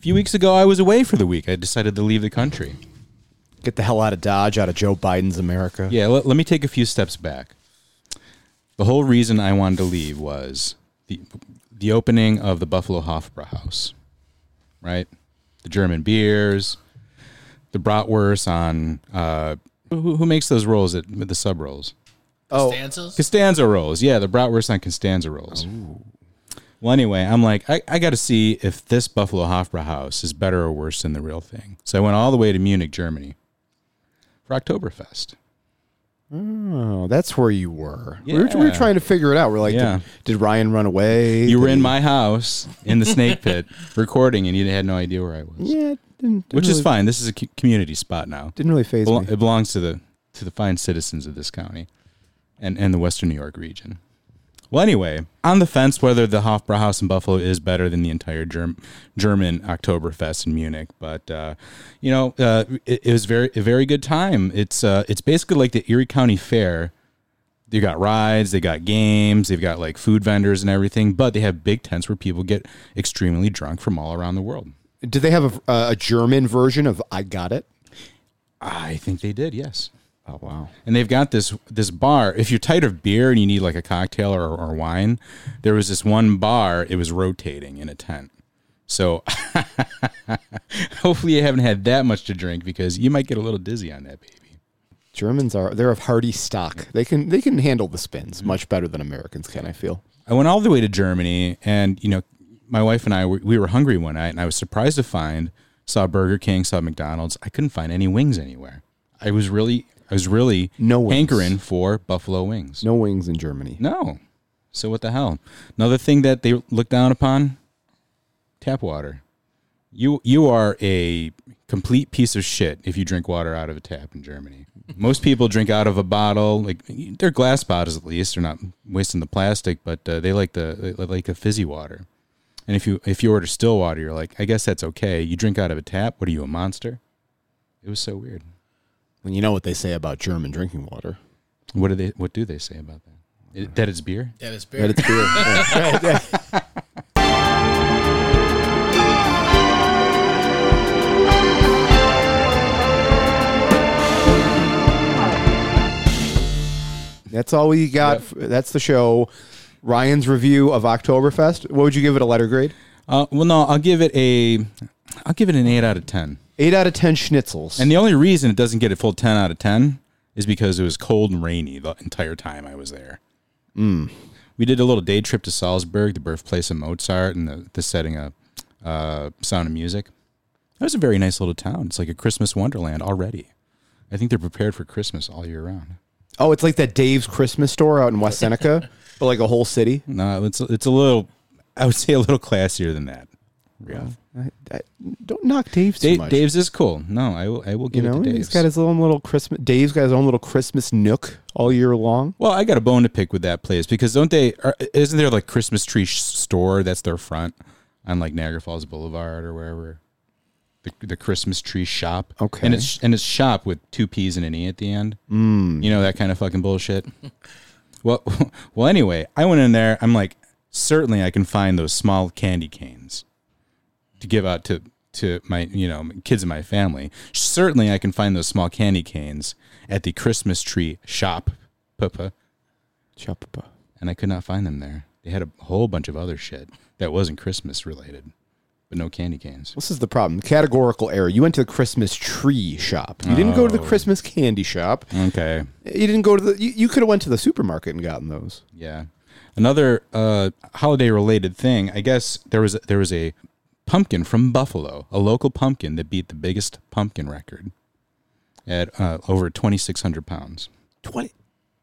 A few weeks ago, I was away for the week. I decided to leave the country. Get the hell out of Dodge, out of Joe Biden's America. Yeah, let, let me take a few steps back. The whole reason I wanted to leave was the the opening of the Buffalo Hofbrauhaus, right? The German beers, the bratwurst on uh, who, who makes those rolls at the sub rolls? Oh, Stanzas? Costanzo rolls. Yeah, the bratwurst on Costanzo rolls. Well, anyway, I'm like, I, I got to see if this Buffalo Hofbrauhaus is better or worse than the real thing. So I went all the way to Munich, Germany for Oktoberfest. oh, that's where you were. We, were. we were trying to figure it out. We're like, Yeah. did, did Ryan run away? You were in he- my house in the snake pit recording, and you had no idea where I was. Yeah, didn't, didn't Which is fine. This is a community spot now. Didn't really phase Belo- me. It belongs to the to the fine citizens of this county, and and the Western New York region. Well, anyway, on the fence whether the Hofbrauhaus in Buffalo is better than the entire Germ- German Oktoberfest in Munich, but uh, you know, uh, it, it was very a very good time. It's uh, it's basically like the Erie County Fair. They got rides, they got games, they've got like food vendors and everything, but they have big tents where people get extremely drunk from all around the world. Did they have a, a German version of I Got It? I think they did, yes. Oh, wow. and they've got this this bar. If you're tired of beer and you need like a cocktail or, or wine, there was this one bar. It was rotating in a tent. So hopefully you haven't had that much to drink because you might get a little dizzy on that baby. Germans are they're of hardy stock. They can they can handle the spins mm-hmm. much better than Americans can. I feel. I went all the way to Germany, and you know, my wife and I were, we were hungry one night, and I was surprised to find saw Burger King, saw McDonald's. I couldn't find any wings anywhere. I was really I was really No wings. hankering for buffalo wings. No wings in Germany. No. So what the hell? Another thing that they look down upon: tap water. You you are a complete piece of shit if you drink water out of a tap in Germany. Most people drink out of a bottle, like they're glass bottles at least. They're not wasting the plastic, but uh, they like the they like a fizzy water. And if you if you order still water, you're like, I guess that's okay. You drink out of a tap. What are you, a monster? It was so weird. When you know what they say about German drinking water. What do they What do they say about that? It, that it's beer. That is beer. That it's beer. Yeah. That's all we got. That's the show. Ryan's review of Oktoberfest. What would you give it a letter grade? Uh, well, no, I'll give it a, I'll give it an eight out of ten. Eight out of ten schnitzels. And the only reason it doesn't get a full ten out of ten is because it was cold and rainy the entire time I was there. We did a little day trip to Salzburg, the birthplace of Mozart, and the, the setting of uh, Sound of Music. That was a very nice little town. It's like a Christmas wonderland already. I think they're prepared for Christmas all year round. oh, it's like that Dave's Christmas store out in West Seneca, but like a whole city. No, it's it's a little, I would say a little classier than that. Yeah. I, I, don't knock Dave's too much. Dave's is cool. No, I will. I will you give know, it to he's Dave's. got his own little Christmas. Dave's got his own little Christmas nook all year long. Well, I got a bone to pick with that place because don't they? Are, isn't there like Christmas tree store that's their front on like Niagara Falls Boulevard or wherever? The, the Christmas tree shop. Okay. and it's and it's shop with two P's and an E at the end. Mm. You know that kind of fucking bullshit. well, well. Anyway, I went in there. I'm like, certainly I can find those small candy canes to give out to to my you know kids in my family. Certainly, I can find those small candy canes at the Christmas tree shop, Papa, Chuppa. and I could not find them there. They had a whole bunch of other shit that wasn't Christmas related, but no candy canes. This is the problem. Categorical error. You went to the Christmas tree shop. You didn't go to the Oh. Christmas candy shop. Okay, You didn't go to the. You, you could have went to the supermarket and gotten those. yeah. Another uh, holiday related thing. I guess there was there was a pumpkin from Buffalo, a local pumpkin that beat the biggest pumpkin record at uh, over twenty six hundred pounds. 20,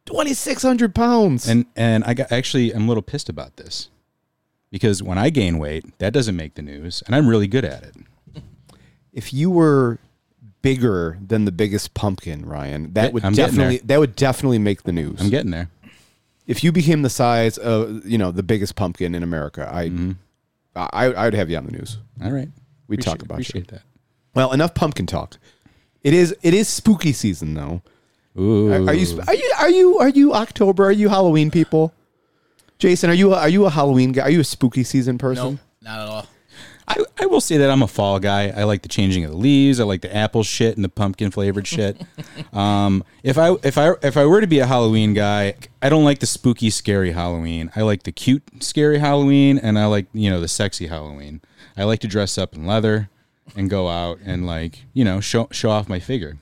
2,600 pounds. And and I got actually I'm a little pissed about this because when I gain weight, that doesn't make the news, and I'm really good at it. if you were bigger than the biggest pumpkin, Ryan, that would I'm definitely that would definitely make the news. I'm getting there. if you became the size of you know the biggest pumpkin in America, I, Mm-hmm. I I would have you on the news. All right, We'd talk Appreciate- about you. that. Well, enough pumpkin talk. It is it is spooky season though. Ooh, Are, are you are you are you are you October? Are you Halloween people? Jason, are you a, are you a Halloween guy? Are you a spooky season person? No, not at all. I, I will say that I'm a fall guy. I like the changing of the leaves. I like the apple shit and the pumpkin flavored shit. Um, if I if I if I were to be a Halloween guy, I don't like the spooky, scary Halloween. I like the cute, scary Halloween, and I like you know the sexy Halloween. I like to dress up in leather and go out and like you know show show off my figure,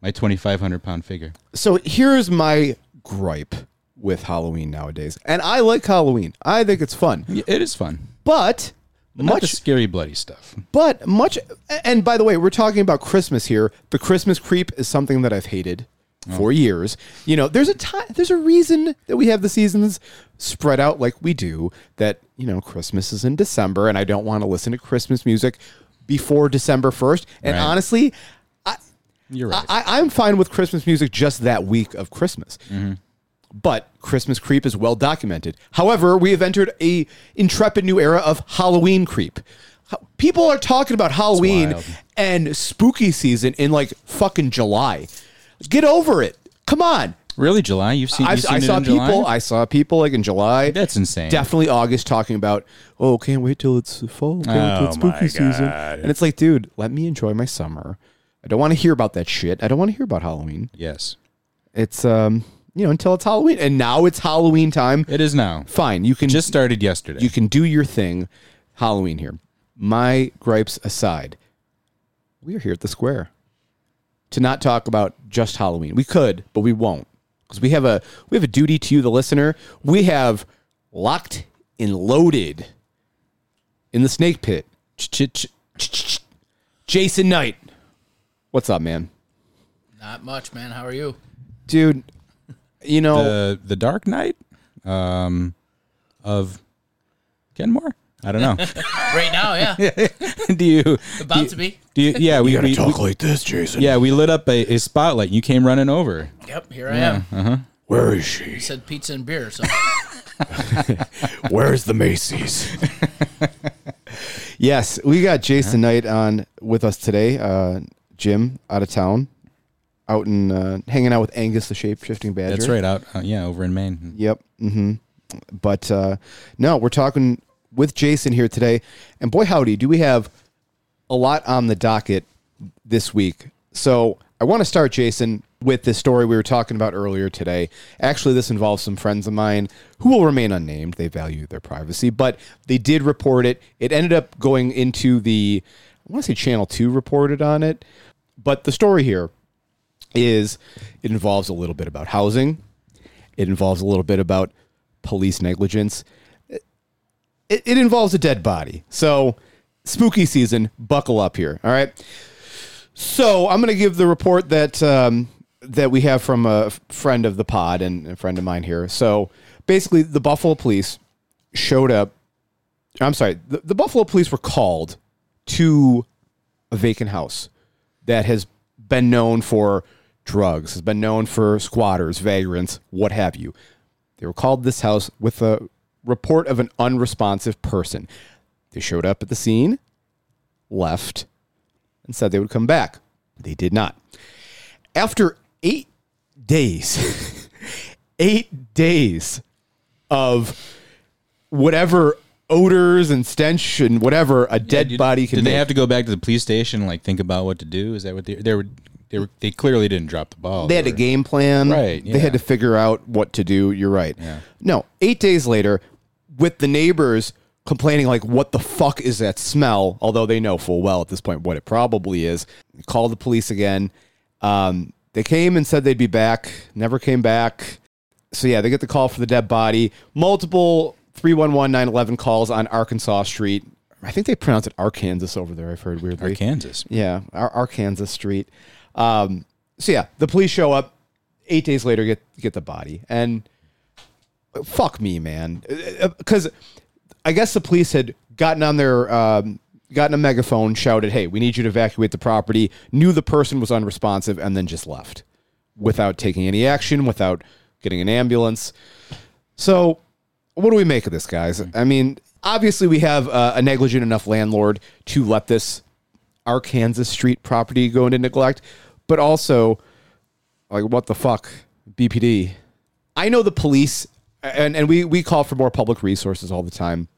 my 2,500 pound figure. So here's my gripe with Halloween nowadays, and I like Halloween. I think it's fun, It is fun. but But much scary, bloody stuff. But much, and by the way, we're talking about Christmas here. The Christmas creep is something that I've hated oh. for years. You know, there's a time, there's a reason that we have the seasons spread out like we do. That you know, Christmas is in December, and I don't want to listen to Christmas music before December first. And Right. honestly, You're right. I, I'm fine with Christmas music just that week of Christmas. Mm-hmm. But Christmas creep is well documented. However, we have entered a intrepid new era of Halloween creep. People are talking about Halloween and spooky season in like fucking July. Get over it. Come on. really, July? You've seen? I, You've seen I it saw in people. July? I saw people like in July. That's insane. Definitely August talking about. Oh, can't wait till it's fall. Can't wait till it's Oh, spooky my season. God. And it's like, dude, let me enjoy my summer. I don't want to hear about that shit. I don't want to hear about Halloween. yes, It's um, you know, until it's Halloween, and now it's Halloween time. it is now. Fine, you can Just started yesterday. you can do your thing. Halloween here. My gripes aside, we are here at the square to not talk about just Halloween. We could, but we won't because we have a we have a duty to you, the listener. We have locked and loaded in the snake pit. Ch- ch- Jason Knight, what's up, man? Not much, man. How are you? Dude, you know. the the Dark Knight, um, of Kenmore. I don't know. Right now, yeah. do you? About to be. Do you? Yeah, we, got we, we- like this, Jason. yeah we lit up a, a spotlight. You came running over. Yep, here I am. Where is she? You said pizza and beer, so Where's the Macy's? yes, we got Jason Knight on with us today. Uh, Jim out of town, out in uh, hanging out with Angus the shape shifting badger. That's right. Out. Uh, yeah, over in Maine. Yep. hmm But uh, no, we're talking with Jason here today, and boy howdy, do we have a lot on the docket this week. So I want to start, Jason, with the story we were talking about earlier today. Actually, this involves some friends of mine who will remain unnamed. They value their privacy, but they did report it. It ended up going into the, I want to say Channel 2 reported on it. But the story here is it involves a little bit about housing, it involves a little bit about police negligence. It, it involves a dead body. So, spooky season, buckle up here. All right. So, I'm going to give the report that um, that we have from a friend of the pod and a friend of mine here. So, basically, the Buffalo police showed up. I'm sorry, the, the Buffalo police were called to a vacant house that has been known for drugs, has been known for squatters, vagrants, what have you. They were called this house with a report of an unresponsive person. They showed up at the scene, left, and said they would come back. They did not. After eight days, eight days of whatever odors and stench and whatever a dead Did- body can Did make. they have to go back to the police station and like think about what to do? Is that what they they were? They were. They clearly didn't drop the ball. They had a game plan. Right, They had to figure out what to do. You're right. Yeah. No, eight days later, with the neighbors complaining, like, what the fuck is that smell? Although they know full well at this point what it probably is. Call the police again. Um, they came and said they'd be back, never came back. So, yeah, they get the call for the dead body. Multiple 311 911 calls on Arkansas Street. I think they pronounce it Arkansas over there, I've heard weirdly. Arkansas. Yeah, Ar- Arkansas Street. Um, so yeah, the police show up. Eight days later, get get the body, and fuck me, man, because I guess the police had gotten on their um, gotten a megaphone, shouted, "Hey, we need you to evacuate the property." Knew the person was unresponsive, and then just left without taking any action, without getting an ambulance. So, what do we make of this, guys? I mean, obviously, we have uh, a negligent enough landlord to let this Arkansas Street property go into neglect, but also, like, what the fuck, BPD? I know the police, and, and we, we call for more public resources all the time.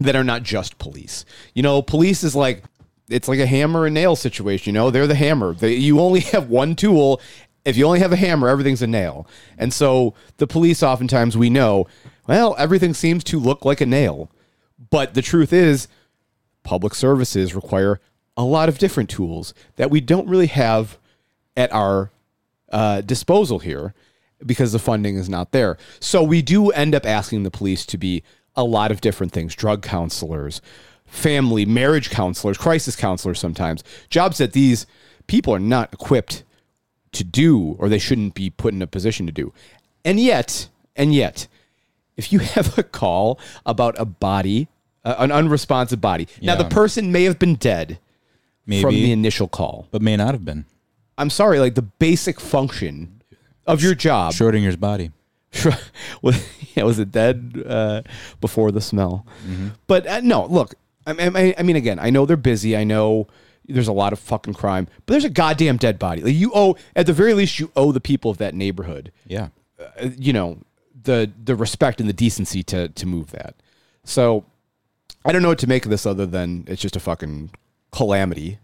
that are not just police. You know, police is like it's like a hammer and nail situation. You know, they're the hammer. They, you only have one tool. If you only have a hammer, everything's a nail. And so the police, oftentimes, we know, well, everything seems to look like a nail. But the truth is, public services require a lot of different tools that we don't really have at our uh, disposal here because the funding is not there. So we do end up asking the police to be a lot of different things drug counselors, family, marriage counselors, crisis counselors sometimes, jobs that these people are not equipped to do or they shouldn't be put in a position to do. And yet, and yet, if you have a call about a body, uh, an unresponsive body, now the person may have been dead Maybe, from the initial call. but may not have been I'm sorry, like the basic function of your job. Schrodinger's body. was, yeah, was it dead uh, before the smell? But uh, no, look, I, I, I mean, again, I know they're busy. I know there's a lot of fucking crime, but there's a goddamn dead body. Like you owe, at the very least, you owe the people of that neighborhood, Yeah. uh, you know, the the respect and the decency to to move that. So I don't know what to make of this other than it's just a fucking calamity.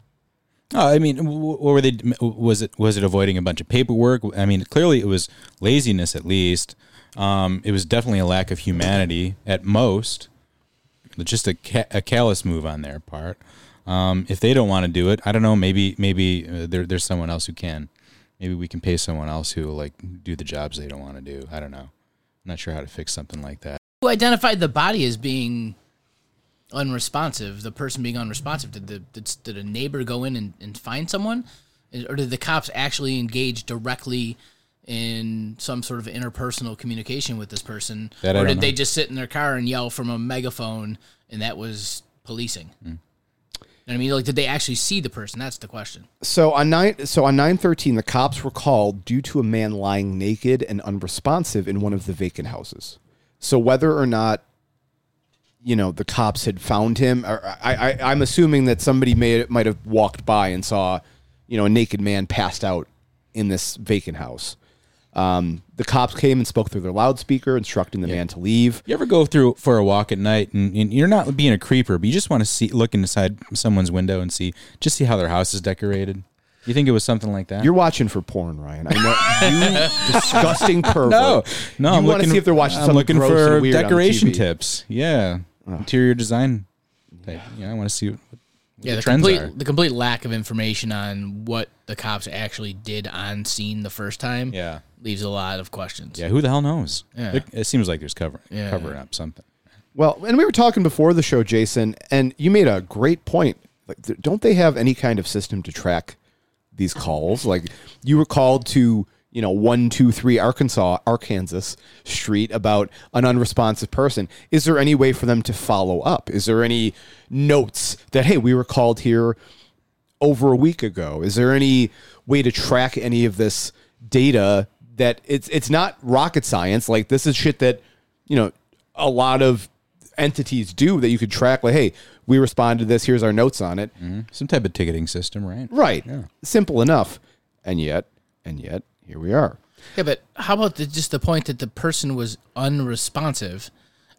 Oh, I mean, what were they? Was it was it avoiding a bunch of paperwork? I mean, clearly it was laziness. At least, um, it was definitely a lack of humanity at most. Just a, ca- a callous move on their part. Um, if they don't want to do it, I don't know. Maybe maybe uh, there, there's someone else who can. Maybe we can pay someone else who will like do the jobs they don't want to do. I don't know. I'm not sure how to fix something like that. Who identified the body as being unresponsive? The person being unresponsive. Did the did, did a neighbor go in and, and find someone, or did the cops actually engage directly in some sort of interpersonal communication with this person, That or don't did they just sit in their car and yell from a megaphone, and that was policing? Hmm. You know I mean, like, did they actually see the person? That's the question. So on nine, so on nine thirteen, the cops were called due to a man lying naked and unresponsive in one of the vacant houses. So whether or not, you know, the cops had found him, or I, I I'm assuming that somebody may might have walked by and saw, you know, a naked man passed out in this vacant house. Um, the cops came and spoke through their loudspeaker, instructing the man to leave. You ever go through for a walk at night and, and you're not being a creeper, but you just want to see look inside someone's window and see just see how their house is decorated? You think it was something like that? You're watching for porn, Ryan. I know you disgusting pervert. no, no. You I'm wanna looking. see if they're watching I'm something looking for and weird on decoration tips. Yeah, interior design. Type. Yeah, I want to see what, what Yeah, the, the, trends complete are. the complete lack of information on what the cops actually did on scene the first time. Yeah. leaves a lot of questions. Yeah, who the hell knows? Yeah. It, it seems like there's cover Yeah. covering up something. Well, and we were talking before the show, Jason, and you made a great point. Like, don't they have any kind of system to track these calls? Like, you were called to, you know, one two three Arkansas, Arkansas Street about an unresponsive person. Is there any way for them to follow up? Is there any notes that hey, we were called here over a week ago? Is there any way to track any of this data that it's it's not rocket science? Like this is shit that, you know, a lot of entities do that you could track like, hey, we responded to this, here's our notes on it. Mm-hmm. Some type of ticketing system, right? Right. Yeah. Simple enough. And yet, and yet, here we are. Yeah, but how about the, just the point that the person was unresponsive,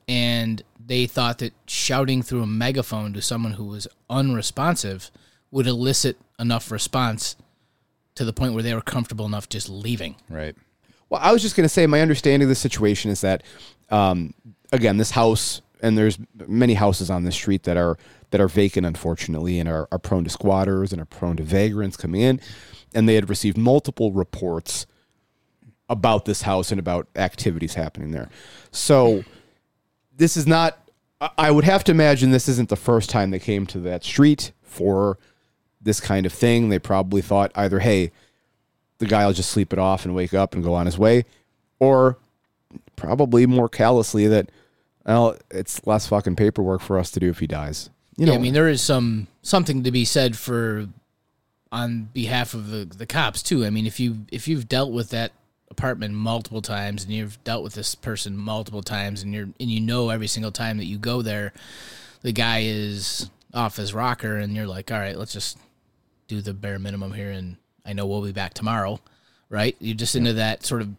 and they thought that shouting through a megaphone to someone who was unresponsive would elicit enough response to the point where they were comfortable enough just leaving. Right. Well, I was just going to say my understanding of the situation is that, um, again, this house and there's many houses on this street that are that are vacant, unfortunately, and are, are prone to squatters and are prone to vagrants coming in, and they had received multiple reports about this house and about activities happening there. So this is not. I- would have to imagine this isn't the first time they came to that street for this kind of thing. They probably thought either, hey, the guy will just sleep it off and wake up and go on his way, or probably more callously that, well, it's less fucking paperwork for us to do if he dies. You know, yeah, I mean, there is some something to be said for on behalf of the, the cops too. I mean, if you if you've dealt with that apartment multiple times and you've dealt with this person multiple times and you're and you know every single time that you go there, the guy is off his rocker and you're like, all right, let's just do the bare minimum here and I know we'll be back tomorrow, right? You're just into that sort of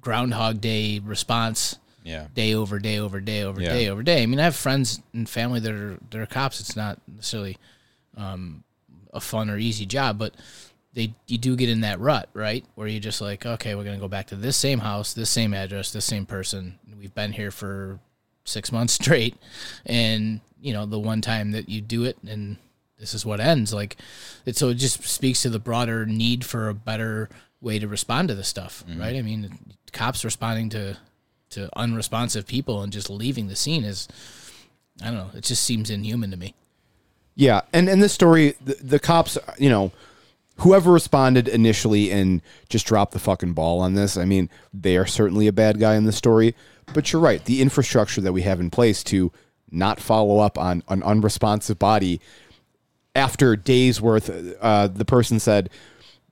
Groundhog Day response Yeah. day over day over day over Yeah. day over day. I mean, I have friends and family that are that are cops. It's not necessarily um, a fun or easy job, but they you do get in that rut, right? Where you're just like, okay, we're gonna go back to this same house, this same address, this same person. We've been here for six months straight, and you know the one time that you do it, and this is what ends. Like, it so it just speaks to the broader need for a better way to respond to this stuff, mm-hmm. right? I mean, cops responding to to unresponsive people and just leaving the scene is, I don't know, it just seems inhuman to me. Yeah, and and this story, the, the cops, you know, whoever responded initially and just dropped the fucking ball on this. I mean, they are certainly a bad guy in the story. But you're right, the infrastructure that we have in place to not follow up on an unresponsive body after days worth, uh, the person said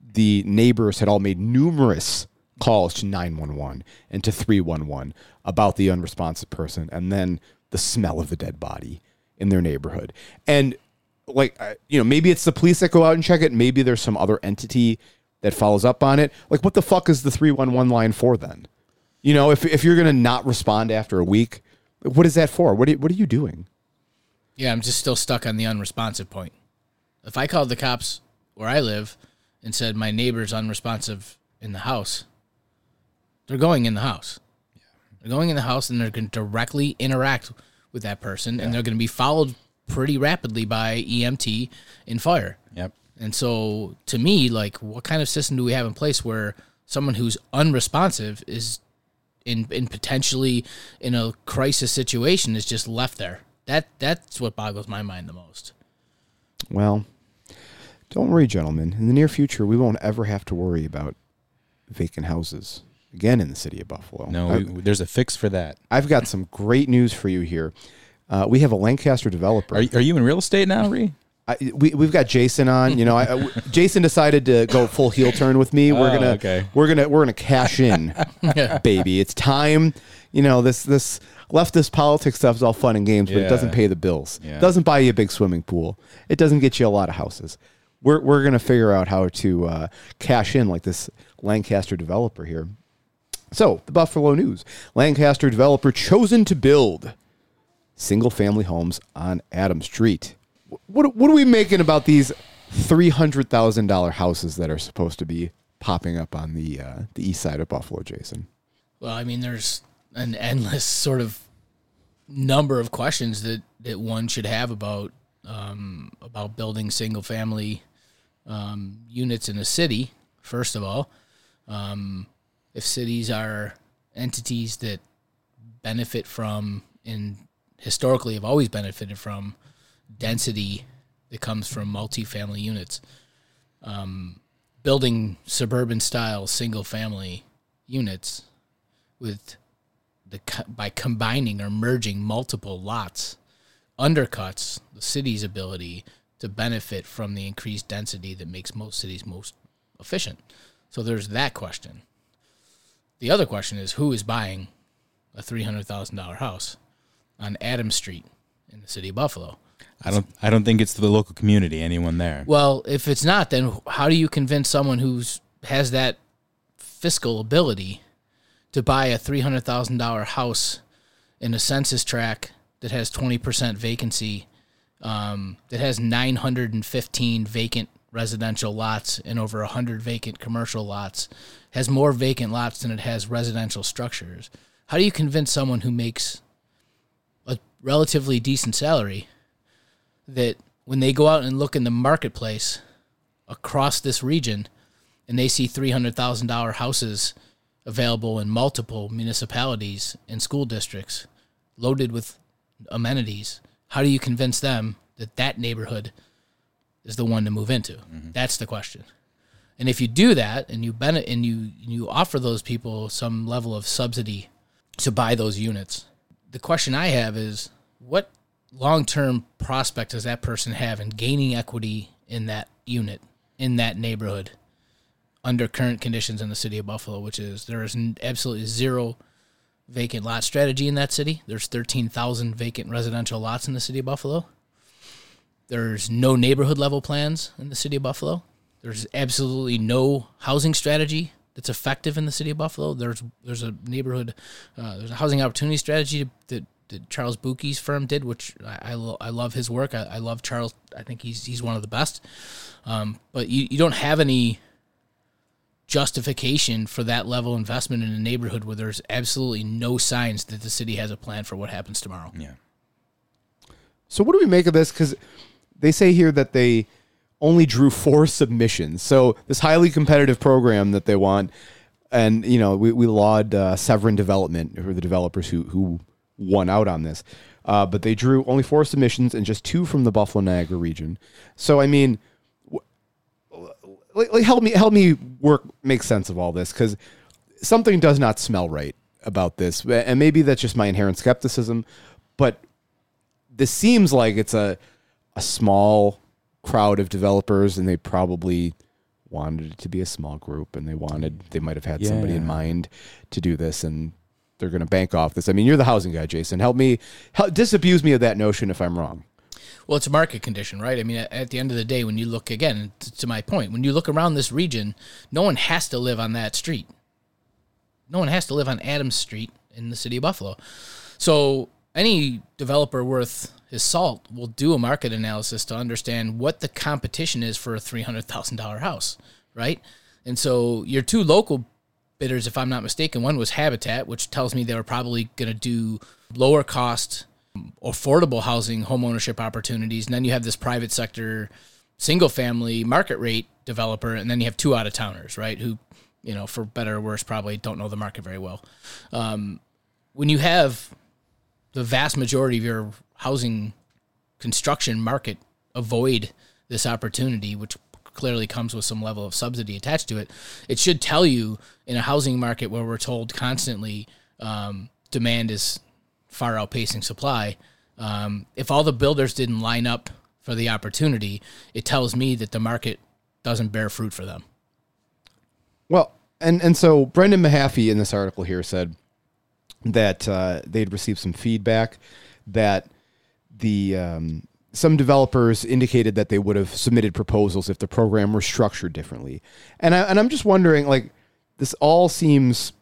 the neighbors had all made numerous calls to 911 and to 311 about the unresponsive person and then the smell of the dead body in their neighborhood. And like I- you know, maybe it's the police that go out and check it, maybe there's some other entity that follows up on it. Like what the fuck is the 311 line for then? You know, if if you're going to not respond after a week, what is that for? What are, what are you doing? Yeah, I'm just still stuck on the unresponsive point. If I called the cops where I live and said my neighbor's unresponsive in the house, they're going in the house. They're going in the house and they're going to directly interact with that person and they're going to be followed pretty rapidly by EMT and fire. Yep. And so to me, like what kind of system do we have in place where someone who's unresponsive is in in potentially in a crisis situation is just left there? That that's what boggles my mind the most. Well, don't worry, gentlemen. In the near future, we won't ever have to worry about vacant houses again in the city of Buffalo. No, I- we, there's a fix for that. I've got some great news for you here. Uh, we have a Lancaster developer. Are, are you in real estate now, Ree? I, we we've got Jason on. You know, I, I- Jason decided to go full heel turn with me. We're Oh, gonna okay. we're gonna we're gonna cash in, baby. It's time. You know this this leftist politics stuff is all fun and games, but it doesn't pay the bills. Yeah. Doesn't buy you a big swimming pool. It doesn't get you a lot of houses. We're we're gonna figure out how to uh, cash in like this Lancaster developer here. So the Buffalo News: Lancaster developer chosen to build single family homes on Adam Street. What what are we making about these three hundred thousand dollar houses that are supposed to be popping up on the uh, the east side of Buffalo, Jason? Well, I mean, there's an endless sort of number of questions that, that one should have about um, about building single family um, units in a city. First of all, um, if cities are entities that benefit from and historically have always benefited from density that comes from multifamily units, um, building suburban style single family units with the by combining or merging multiple lots undercuts the city's ability to benefit from the increased density that makes most cities most efficient. So there's that question. The other question is who is buying a $300,000 house on Adams Street in the city of Buffalo? I don't. I don't think it's the local community. Anyone there? Well, if it's not, then how do you convince someone who's has that fiscal ability to buy a three hundred thousand dollar house in a census tract that has twenty percent vacancy, um, that has nine hundred and fifteen vacant residential lots and over hundred vacant commercial lots, has more vacant lots than it has residential structures? How do you convince someone who makes relatively decent salary that when they go out and look in the marketplace across this region and they see $300,000 houses available in multiple municipalities and school districts loaded with amenities, how do you convince them that that neighborhood is the one to move into? Mm-hmm. That's the question. And if you do that and you and you you offer those people some level of subsidy to buy those units, the question I have is what long-term prospect does that person have in gaining equity in that unit in that neighborhood under current conditions in the city of Buffalo, which is there is absolutely zero vacant lot strategy in that city. There's 13,000 vacant residential lots in the city of Buffalo. There's no neighborhood level plans in the city of Buffalo. There's absolutely no housing strategy that's effective in the city of Buffalo. There's there's a neighborhood, uh, there's a housing opportunity strategy that, that Charles Buki's firm did, which I I, lo- I love his work. I, I love Charles. I think he's he's one of the best. Um, but you, you don't have any justification for that level of investment in a neighborhood where there's absolutely no signs that the city has a plan for what happens tomorrow. Yeah. So what do we make of this? Because they say here that they only drew four submissions. So this highly competitive program that they want, and you know we, we laud uh, Severin Development, who are the developers who who won out on this. Uh, but they drew only four submissions and just two from the Buffalo Niagara region. So I mean, like, like help me help me work make sense of all this because something does not smell right about this, and maybe that's just my inherent skepticism. But this seems like it's a a small crowd of developers, and they probably wanted it to be a small group, and they wanted they might have had somebody in mind to do this, and they're going to bank off this. I mean, you're the housing guy, Jason. Help me, help, disabuse me of that notion if I'm wrong. Well, it's a market condition, right? I mean, at, at the end of the day, when you look again to my point, when you look around this region, no one has to live on that street. No one has to live on Adams Street in the city of Buffalo. So any developer worth his salt. Will do a market analysis to understand what the competition is for a three hundred thousand dollar house, right? And so your two local bidders, if I'm not mistaken, one was Habitat, which tells me they were probably going to do lower cost affordable housing home ownership opportunities. And then you have this private sector single family market rate developer and then you have two out of towners right who you know for better or worse probably don't know the market very well. Um, when you have the vast majority of your housing construction market avoid this opportunity which clearly comes with some level of subsidy attached to it it should tell you in a housing market where we're told constantly um, demand is far outpacing supply. Um, if all the builders didn't line up for the opportunity, it tells me that the market doesn't bear fruit for them. Well, and and so Brendan Mehaffy in this article here said that uh, they'd received some feedback that the um, some developers indicated that they would have submitted proposals if the program were structured differently, and I and I'm just wondering like this all seems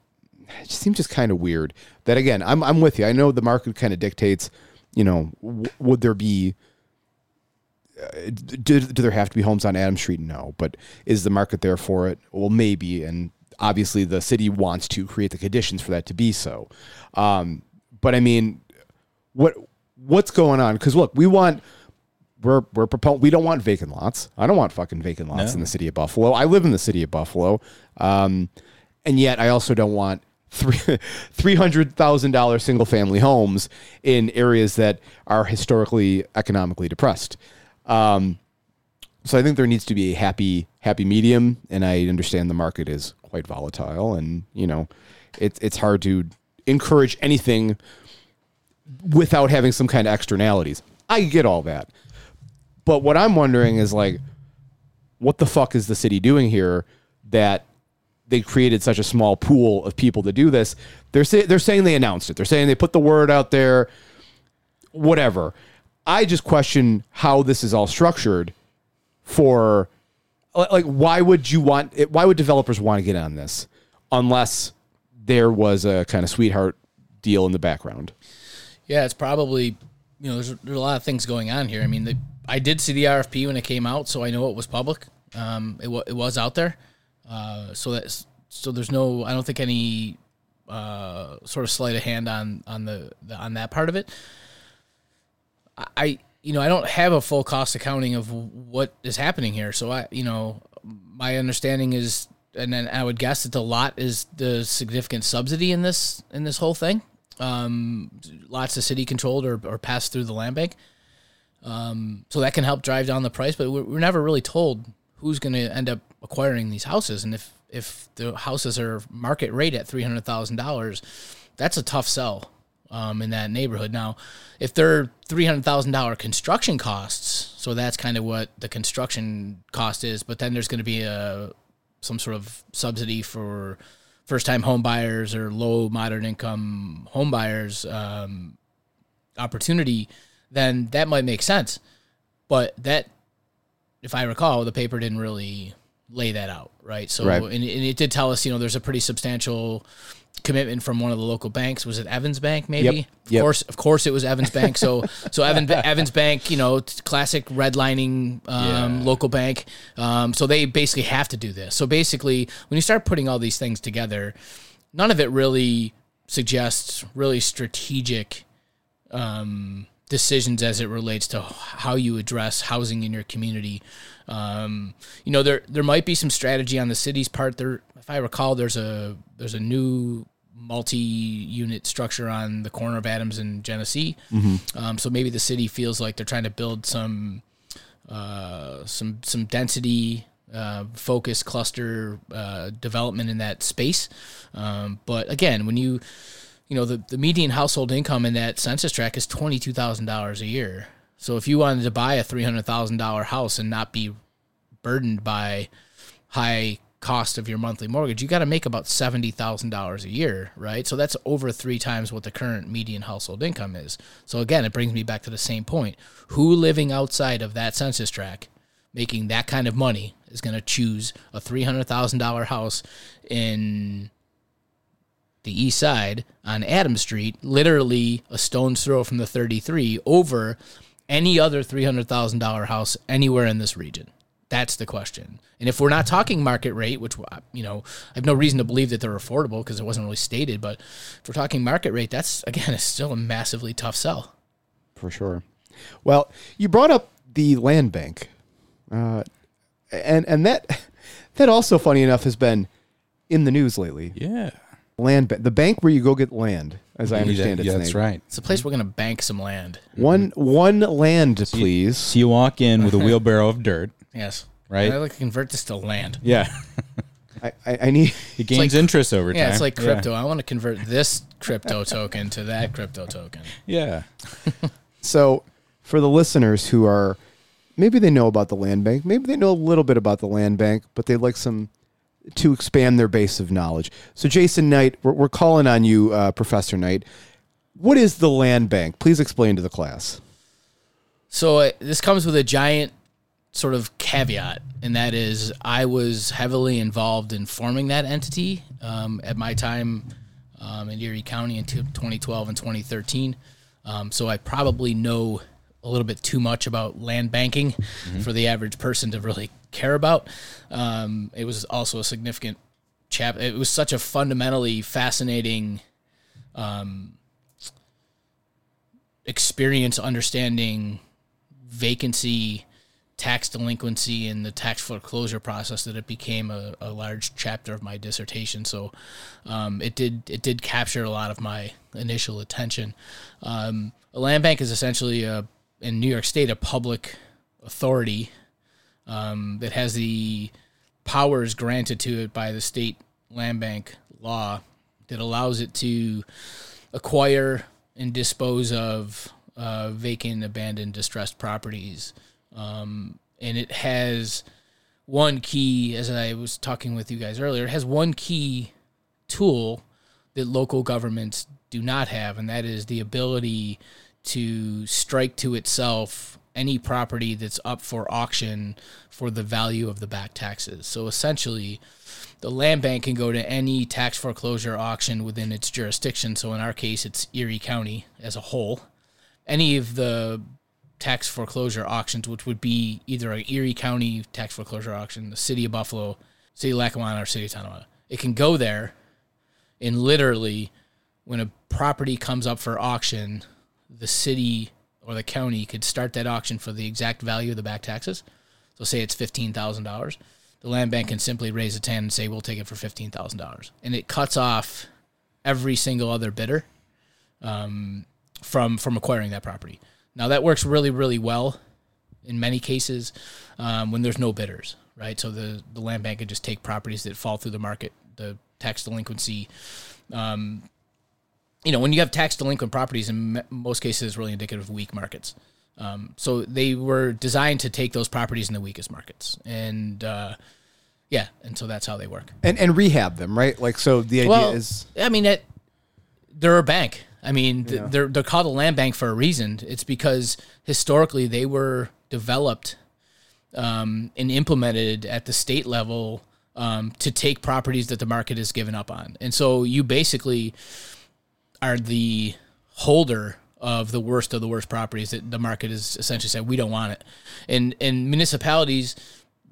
it seems just kind of weird. That again, I'm I'm with you. I know the market kind of dictates. You know, w- would there be do, do there have to be homes on Adam Street? No, but is the market there for it? Well, maybe, and obviously the city wants to create the conditions for that to be so. Um, but I mean, what what's going on? Because look, we want we're we're propon- we don't want vacant lots. I don't want fucking vacant lots in the city of Buffalo. I live in the city of Buffalo, um, and yet I also don't want three three hundred thousand dollar single family homes in areas that are historically economically depressed. Um, so I think there needs to be a happy happy medium, and I understand the market is quite volatile, and you know, it's it's hard to encourage anything without having some kind of externalities. I get all that, but what I'm wondering is like, what the fuck is the city doing here that they created such a small pool of people to do this? They're say, they're saying they announced it. They're saying they put the word out there. Whatever. I just question how this is all structured for like why would you want it why would developers want to get on this unless there was a kind of sweetheart deal in the background Yeah, it's probably you know there's, there's a lot of things going on here. I mean, the, I did see the RFP when it came out, so I know it was public. Um, it, it was out there, uh, so that's so there's no I don't think any uh, sort of sleight of hand on on the, the on that part of it. I you know I don't have a full cost accounting of what is happening here, so I you know my understanding is, and then I would guess that the lot is the significant subsidy in this in this whole thing. Um, lots of city controlled or, or passed through the land bank, um, so that can help drive down the price. But we're, we're never really told who's going to end up acquiring these houses, and if if the houses are market rate at three hundred thousand dollars, that's a tough sell um, in that neighborhood. Now, if they're three hundred thousand dollar construction costs, so that's kind of what the construction cost is. But then there's going to be a some sort of subsidy for first time home buyers or low moderate income home buyers um, opportunity, then that might make sense. But that, if I recall, the paper didn't really lay that out, right? So, Right. And, and it did tell us, you know, there's a pretty substantial commitment from one of the local banks. Was it Evans Bank? Maybe. Yep. Of Yep. course, of course, it was Evans Bank. So, so Evans Evans Bank, you know, classic redlining um, Yeah. local bank. Um, so they basically have to do this. So basically, when you start putting all these things together, none of it really suggests really strategic um, decisions as it relates to how you address housing in your community. Um, you know, there there might be some strategy on the city's part. There, if I recall, there's a there's a new multi-unit structure on the corner of Adams and Genesee. Um, so maybe the city feels like they're trying to build some uh, some some density uh, focus cluster uh, development in that space. Um, but again, when you you know the, the median household income in that census tract is twenty two thousand dollars a year. So if you wanted to buy a three hundred thousand dollar house and not be burdened by high cost of your monthly mortgage, you got to make about seventy thousand dollars a year, right? So that's over three times what the current median household income is. So again, it brings me back to the same point: who living outside of that census tract, making that kind of money, is going to choose a three hundred thousand dollar house in the east side on Adams Street, literally a stone's throw from the 33 over any other $300,000 house anywhere in this region? That's the question. And if we're not talking market rate, which you know, I have no reason to believe that they're affordable because it wasn't really stated, but if we're talking market rate, that's again, is still a massively tough sell. for sure. Well, you brought up the land bank, uh, and and that that also, funny enough, has been in the news lately. Yeah. Land ba- the bank where you go get land, as I understand yeah, its that's name. right. It's a place we're going to bank some land. One one land, please. So you walk in with a wheelbarrow of dirt, Yes. Right. I'd like to convert this to land. yeah. I, I, I need. It gains like- interest over time. Yeah, it's like crypto. I want to convert this crypto token to that crypto token. Yeah. So, for the listeners who are maybe they know about the land bank, maybe they know a little bit about the land bank, but they'd like some to expand their base of knowledge. So, Jason Knight, we're, we're calling on you, uh, Professor Knight. What is the land bank? Please explain to the class. So uh, this comes with a giant sort of caveat, and that is I was heavily involved in forming that entity um, at my time um, in Erie County in t- 2012 and 2013. Um, so I probably know a little bit too much about land banking for the average person to really care about. Um, it was also a significant chap. It was such a fundamentally fascinating experience understanding vacancy, tax delinquency, and the tax foreclosure process that it became a, a large chapter of my dissertation. So um, it did it did capture a lot of my initial attention. Um, a land bank is essentially a in New York State a public authority um, that has the powers granted to it by the state land bank law that allows it to acquire and dispose of uh, vacant, abandoned, distressed properties. Um, and it has one key, as I was talking with you guys earlier, it has one key tool that local governments do not have, and that is the ability to strike to itself any property that's up for auction for the value of the back taxes. So essentially, the land bank can go to any tax foreclosure auction within its jurisdiction. So in our case, it's Erie County as a whole. Any of the tax foreclosure auctions, which would be either a Erie County tax foreclosure auction, the city of Buffalo, city of Lackawanna, or city of Tonawanda. It can go there and literally, when a property comes up for auction, the city or the county could start that auction for the exact value of the back taxes. So say it's fifteen thousand dollars. The land bank can simply raise its hand and say, "We'll take it for fifteen thousand dollars," and it cuts off every single other bidder um, from from acquiring that property. Now that works really really well in many cases um, when there's no bidders, right? So the the land bank can just take properties that fall through the market, the tax delinquency. Um, you know, when you have tax delinquent properties, in most cases, really indicative of weak markets. Um, so they were designed to take those properties in the weakest markets, and uh, yeah, and so that's how they work. And and rehab them, right? Like so the idea Well, is I mean, it, they're a bank. I mean, th- they're they're called a land bank for a reason. It's because historically they were developed um, and implemented at the state level um, to take properties that the market has given up on. And so you basically are the holder of the worst of the worst properties that the market has essentially said we don't want it. And and municipalities,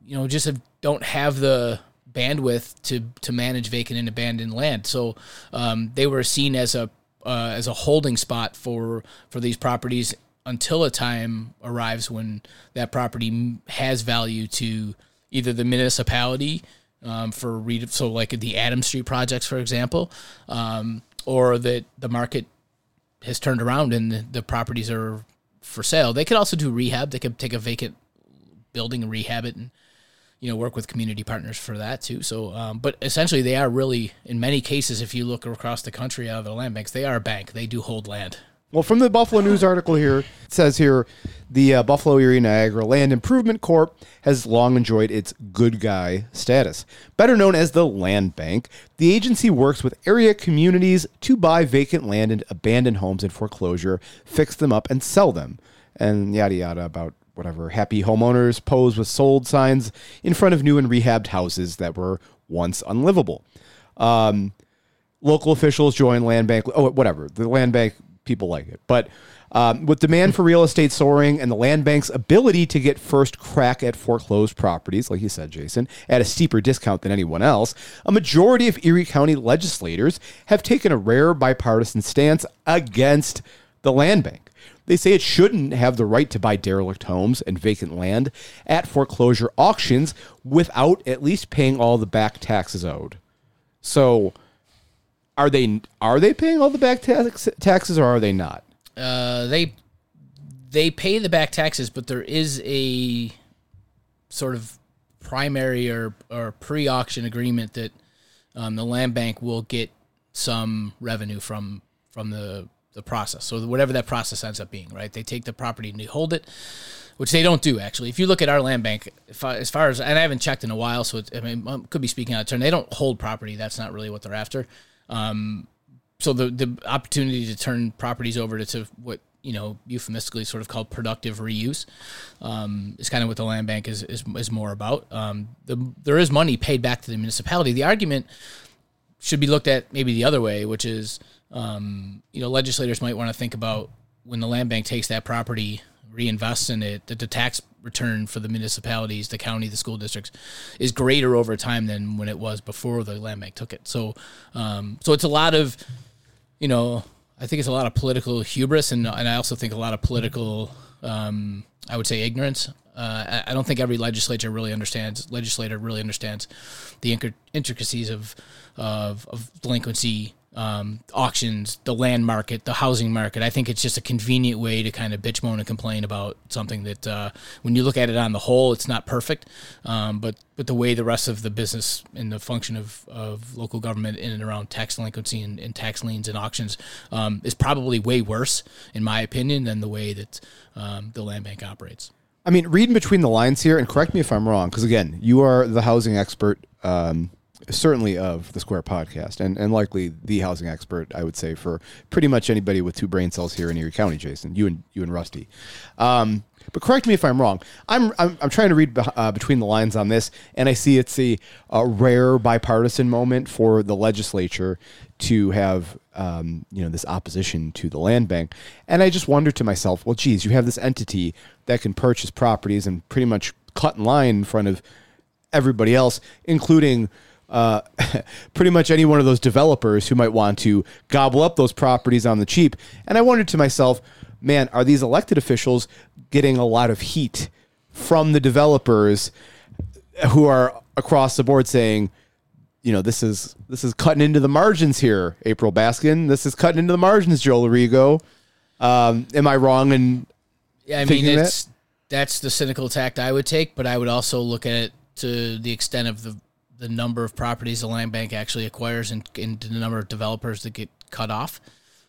you know, just have, don't have the bandwidth to to manage vacant and abandoned land. So um, they were seen as a uh, as a holding spot for for these properties until a time arrives when that property has value to either the municipality um, for re- so like the Adam Street projects, for example, um, or that the market has turned around and the, properties are for sale. They could also do rehab. They could take a vacant building and rehab it and you know work with community partners for that too so um, but essentially they are really in many cases if you look across the country out of the land banks they are a bank they do hold land Well, from the Buffalo News article here, it says here the uh, Buffalo Erie Niagara Land Improvement Corp has long enjoyed its good guy status. Better known as the Land Bank, the agency works with area communities to buy vacant land and abandoned homes in foreclosure, fix them up, and sell them. And yada yada about whatever. Happy homeowners pose with sold signs in front of new and rehabbed houses that were once unlivable. Um, local officials join land bank oh whatever the land bank people like it. But um, with demand for real estate soaring and the land bank's ability to get first crack at foreclosed properties like you said jason at a steeper discount than anyone else a majority of erie county legislators have taken a rare bipartisan stance against the land bank. They say it shouldn't have the right to buy derelict homes and vacant land at foreclosure auctions without at least paying all the back taxes owed. So are they are they paying all the back tax, taxes or are they not? uh, they they pay the back taxes but there is a sort of primary or, or pre-auction agreement that um, the land bank will get some revenue from from the the process. So whatever that process ends up being, right? They take the property and they hold it, which they don't do actually. If you look at our land bank, I, as far as and I haven't checked in a while, so it, I mean, I could be speaking out of turn. They don't hold property. That's not really what they're after. Um, so the the opportunity to turn properties over to, to what you know euphemistically sort of called productive reuse um, is kind of what the land bank is is, is more about. Um, the, there is money paid back to the municipality. The argument should be looked at maybe the other way, which is um, you know legislators might want to think about when the land bank takes that property, reinvests in it, that the tax return for the municipalities, the county, the school districts is greater over time than when it was before the land bank took it. So, um, so it's a lot of, you know, I think it's a lot of political hubris, and and I also think a lot of political, um, I would say, ignorance. Uh, I I don't think every legislature really understands. Legislator really understands the intricacies of of, of delinquency um, auctions, the land market, the housing market. I think it's just a convenient way to kind of bitch, moan, and complain about something that, uh, when you look at it on the whole, it's not perfect. Um, but but the way the rest of the business and the function of, of local government in and around tax delinquency and, and tax liens and auctions um, is probably way worse, in my opinion, than the way that um, the land bank operates. I mean, reading between the lines here, and correct me if I'm wrong, because again, you are the housing expert, um, certainly of the Square podcast, and, and likely the housing expert, I would say, for pretty much anybody with two brain cells here in Erie County, Jason, you and you and Rusty. Um, but correct me if I'm wrong. I'm I'm, I'm trying to read beh- uh, between the lines on this, and I see it's a, a rare bipartisan moment for the legislature to have um, you know this opposition to the land bank, and I just wonder to myself, well, geez, you have this entity that can purchase properties and pretty much cut in line in front of everybody else, including uh, pretty much any one of those developers who might want to gobble up those properties on the cheap. And I wondered to myself, man, are these elected officials getting a lot of heat from the developers who are across the board saying, you know, this is this is cutting into the margins here, April Baskin. This is cutting into the margins, Joe Lorigo. Um, am I wrong in Yeah, I mean, thinking that? that's the cynical tact I would take, but I would also look at it to the extent of the the number of properties the land bank actually acquires and, and the number of developers that get cut off.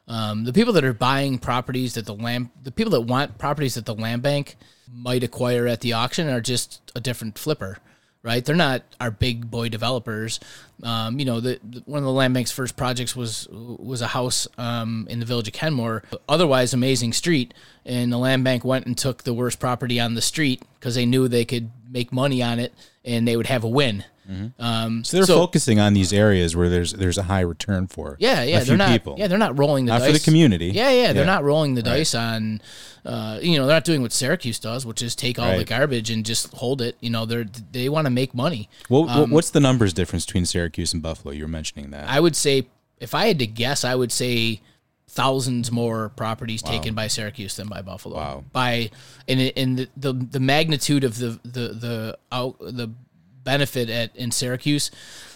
Um, the people that are buying properties that the land, the people that want properties that the land bank might acquire at the auction are just a different flipper, right? They're not our big boy developers. Um, you know, the, the- one of the land bank's first projects was was a house um, in the village of Kenmore, otherwise amazing street, and the land bank went and took the worst property on the street because they knew they could make money on it and they would have a win. Um, So they're focusing on these areas where there's there's a high return for yeah, yeah, a few they're not. people. Yeah, they're not rolling the Not dice for the community. Yeah, yeah, they're Yeah. not rolling the dice on. Uh, you know, they're not doing what Syracuse does, which is take all the garbage and just hold it. You know, they're they want to make money. What, what- what's the numbers difference between Syracuse and Buffalo? You were mentioning that. I would say, if I had to guess, I would say thousands more properties taken by Syracuse than by Buffalo. Wow. By and and the, the the magnitude of the the the out the benefit at in Syracuse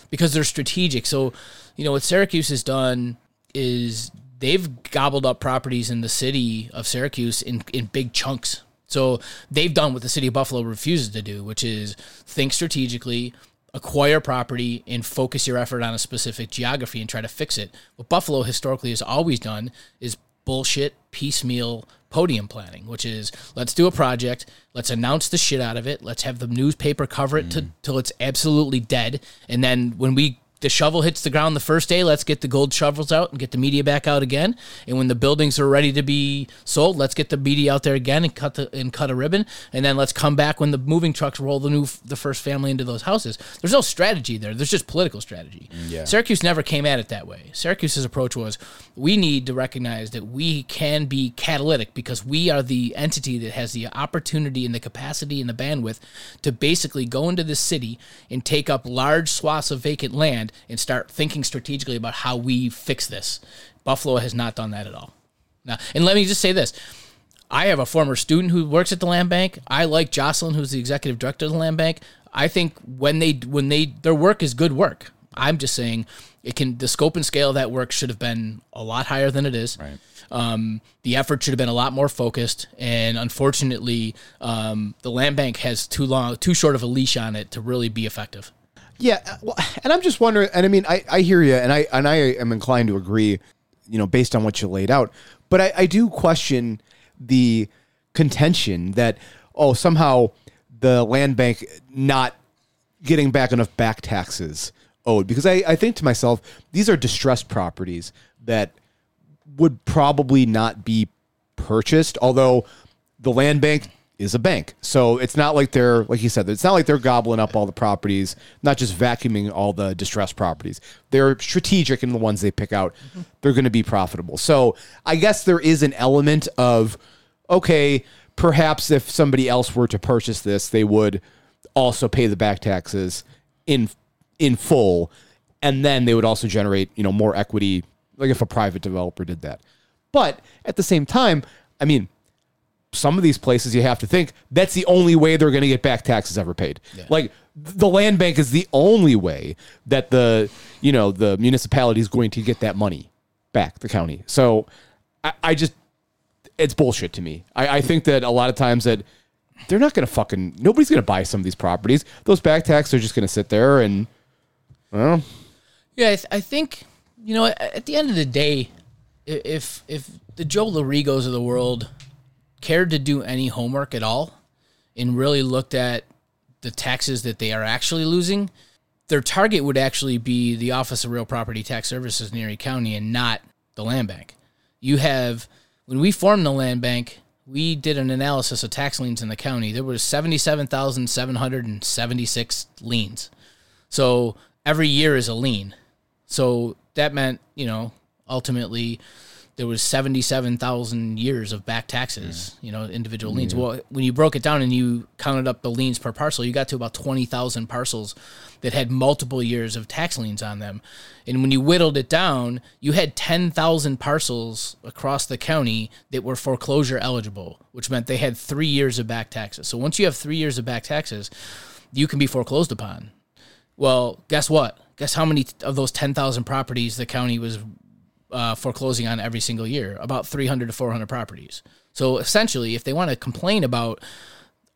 because they're strategic. So, you know what Syracuse has done is they've gobbled up properties in the city of Syracuse in in big chunks. So they've done what the city of Buffalo refuses to do, which is think strategically, acquire property, and focus your effort on a specific geography and try to fix it. What Buffalo historically has always done is bullshit piecemeal podium planning, which is let's do a project, let's announce the shit out of it, let's have the newspaper cover it to, mm. till it's absolutely dead, and then when we the shovel hits the ground the first day, let's get the gold shovels out and get the media back out again. And when the buildings are ready to be sold, let's get the media out there again and cut the and cut a ribbon. And then let's come back when the moving trucks roll the new the first family into those houses. There's no strategy there. There's just political strategy. Mm, yeah. Syracuse never came at it that way. Syracuse's approach was we need to recognize that we can be catalytic because we are the entity that has the opportunity and the capacity and the bandwidth to basically go into the city and take up large swaths of vacant land and start thinking strategically about how we fix this. Buffalo has not done that at all. Now, and let me just say this. I have a former student who works at the land bank. I like Jocelyn, who's the executive director of the land bank. I think when they when they their work is good work. I'm just saying it can the scope and scale of that work should have been a lot higher than it is. Right. Um, the effort should have been a lot more focused, and unfortunately, um, the land bank has too long, too short of a leash on it to really be effective. Yeah, uh, well, and I'm just wondering, and I mean, I, I hear you, and I and I am inclined to agree, you know, based on what you laid out. But I, I do question the contention that oh somehow the land bank not getting back enough back taxes owed because I, I think to myself these are distressed properties that would probably not be purchased although the land bank is a bank. So it's not like they're like you said it's not like they're gobbling up all the properties not just vacuuming all the distressed properties. They're strategic in the ones they pick out. Mm-hmm. They're going to be profitable. So i guess there is an element of okay perhaps if somebody else were to purchase this they would also pay the back taxes in in full. And then they would also generate you know more equity like if a private developer did that. But at the same time i mean some of these places you have to think that's the only way they're going to get back taxes ever paid. Like the land bank is the only way that the you know the municipality is going to get that money back the county. So i, I just it's bullshit to me. I, I think that a lot of times that they're not going to fucking nobody's going to buy some of these properties. Those back taxes are just going to sit there and well. Yeah, I, th- I think you know at, at the end of the day, if if the Joe Lorigos of the world cared to do any homework at all and really looked at the taxes that they are actually losing, their target would actually be the Office of Real Property Tax Services in Erie County and not the land bank. You have when we formed the land bank, we did an analysis of tax liens in the county. There and seventy-six liens. So every year is a lien. So that meant, you know, ultimately there was 77,000 years of back taxes, you know, individual liens. Well, when you broke it down and you counted up the liens per parcel, you got to about 20,000 parcels that had multiple years of tax liens on them. And when you whittled it down, you had 10,000 parcels across the county that were foreclosure eligible, which meant they had 3 years of back taxes. So once you have 3 years of back taxes, you can be foreclosed upon. Well, guess what? Guess how many of those 10,000 properties the county was uh, foreclosing on every single year? About 300 to 400 properties. So essentially, if they want to complain about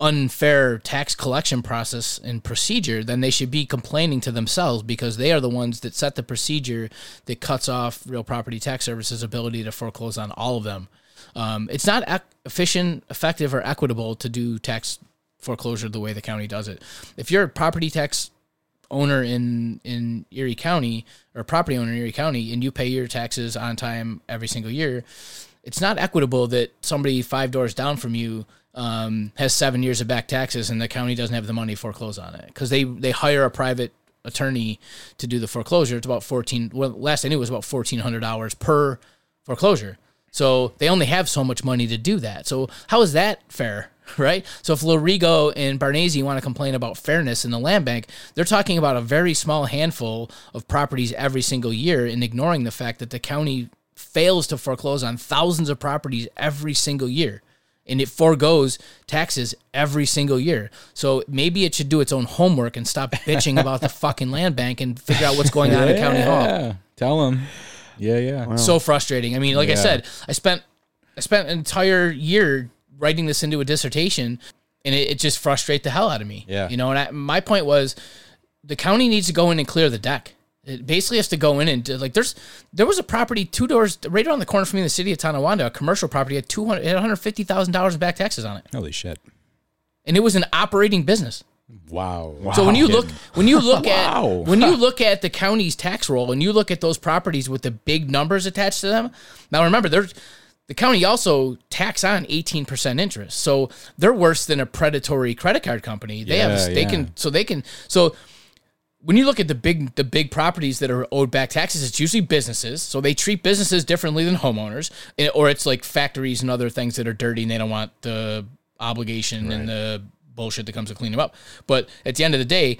unfair tax collection process and procedure, then they should be complaining to themselves because they are the ones that set the procedure that cuts off real property tax services' ability to foreclose on all of them. Um, it's not ec- efficient, effective, or equitable to do tax foreclosure the way the county does it. If you're a property tax owner in in Erie County or property owner in Erie County and you pay your taxes on time every single year, it's not equitable that somebody five doors down from you um, has seven years of back taxes and the county doesn't have the money to foreclose on it because they they hire a private attorney to do the foreclosure. It's about fourteen. Well, last I knew it was about fourteen hundred dollars per foreclosure. So they only have so much money to do that. So how is that fair? Right. So if Lorigo and Barnese want to complain about fairness in the land bank, they're talking about a very small handful of properties every single year and ignoring the fact that the county fails to foreclose on thousands of properties every single year. And it foregoes taxes every single year. So maybe it should do its own homework and stop bitching about the fucking land bank and figure out what's going on at County Hall tell them. Yeah, yeah. so frustrating. I mean, like I said, I spent I spent an entire year writing this into a dissertation, and it, it just frustrates the hell out of me. Yeah. you know. And I, my point was, the county needs to go in and clear the deck. It basically has to go in and do, like there's there was a property two doors right around the corner from me in the city of Tonawanda, a commercial property had two hundred one hundred fifty thousand dollars in back taxes on it, Holy shit. and it was an operating business. Wow. So when you look when you look Wow. at when you look at the county's tax roll and you look at those properties with the big numbers attached to them, now remember there's the county also tax on 18% interest. So they're worse than a predatory credit card company. They Yeah, have they yeah. can so they can so when you look at the big the big properties that are owed back taxes, it's usually businesses. So they treat businesses differently than homeowners, or it's like factories and other things that are dirty and they don't want the obligation and the bullshit that comes to clean them up. But at the end of the day,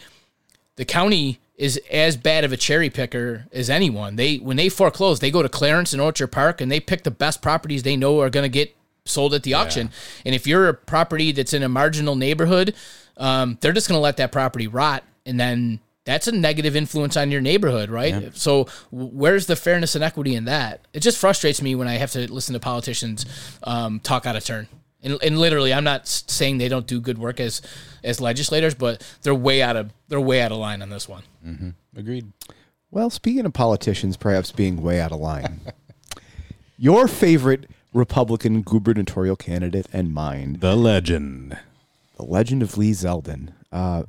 the county is as bad of a cherry picker as anyone. They when they foreclose, they go to Clarence and Orchard Park and they pick the best properties they know are going to get sold at the auction. And if you're a property that's in a marginal neighborhood, um, they're just going to let that property rot, and then that's a negative influence on your neighborhood, right? So where's the fairness and equity in that? It just frustrates me when I have to listen to politicians um, talk out of turn. And, and literally, I'm not saying they don't do good work as as legislators, but they're way out of they're way out of line on this one. Agreed. Well, speaking of politicians perhaps being way out of line, your favorite Republican gubernatorial candidate and mine, The legend. the legend of Lee Zeldin. Uh,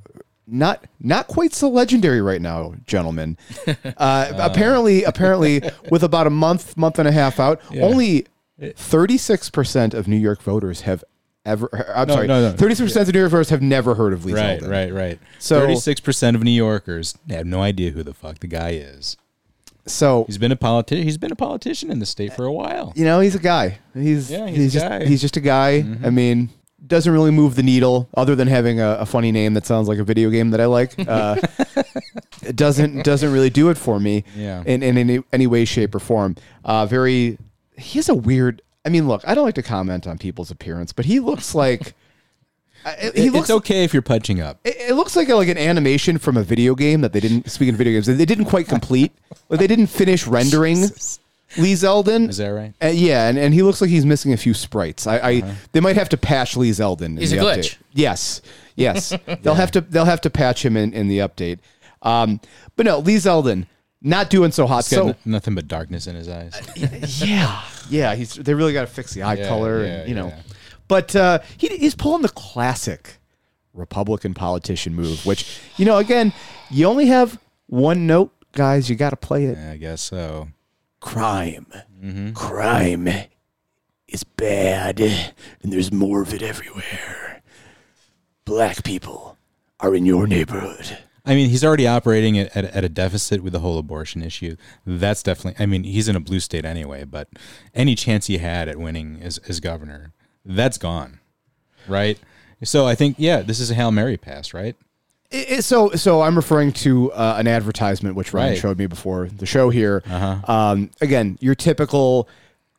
not not quite so legendary right now, gentlemen. Uh, apparently, apparently, with about a month, month and a half out, only thirty six percent of New York voters have ever. I'm No, sorry, no, no. thirty six percent of New York voters have never heard of Lee Right, Zeldin. right, right. So- thirty-six percent of New Yorkers have no idea who the fuck the guy is. So He's been a politician. He's been a politician in the state for a while. you know, he's a guy. He's Yeah, he's a just guy. Mm-hmm. he's just a guy. I mean, doesn't really move the needle other than having a, a funny name that sounds like a video game that I like. Uh, it doesn't doesn't really do it for me. Yeah. In in any, any way, shape, or form. Uh, very. He has a weird. I mean, look, I don't like to comment on people's appearance, but he looks like. I- he looks it's okay if you're punching up. it, it looks like a, like an animation from a video game that they didn't. Speaking of video games, they didn't quite complete. like they didn't finish rendering Lee Zeldin. Is that right? Uh, yeah, and, and he looks like he's missing a few sprites. I, I Uh-huh. they might have to patch Lee Zeldin. He's the a update. glitch. Yes, yes. They'll have to they'll have to patch him in, in the update. Um, but no, Lee Zeldin not doing so hot. He's got So n- nothing but darkness in his eyes. yeah, yeah. He's they really got to fix the eye Yeah, color, yeah, and you know. yeah. But uh, he, he's pulling the classic Republican politician move, which you know, again, you only have one note, guys. You got to play it. I guess so. crime. Crime is bad, and there's more of it everywhere. Black people are in your neighborhood. I mean, he's already operating at, at, at a deficit with the whole abortion issue. That's definitely. I mean, he's in a blue state anyway, but any chance he had at winning as, as governor, that's gone, right? So I think, yeah, this is a hail mary pass, right? It- it- so, so I'm referring to uh, an advertisement which Ryan Right. showed me before the show here. Um, again, your typical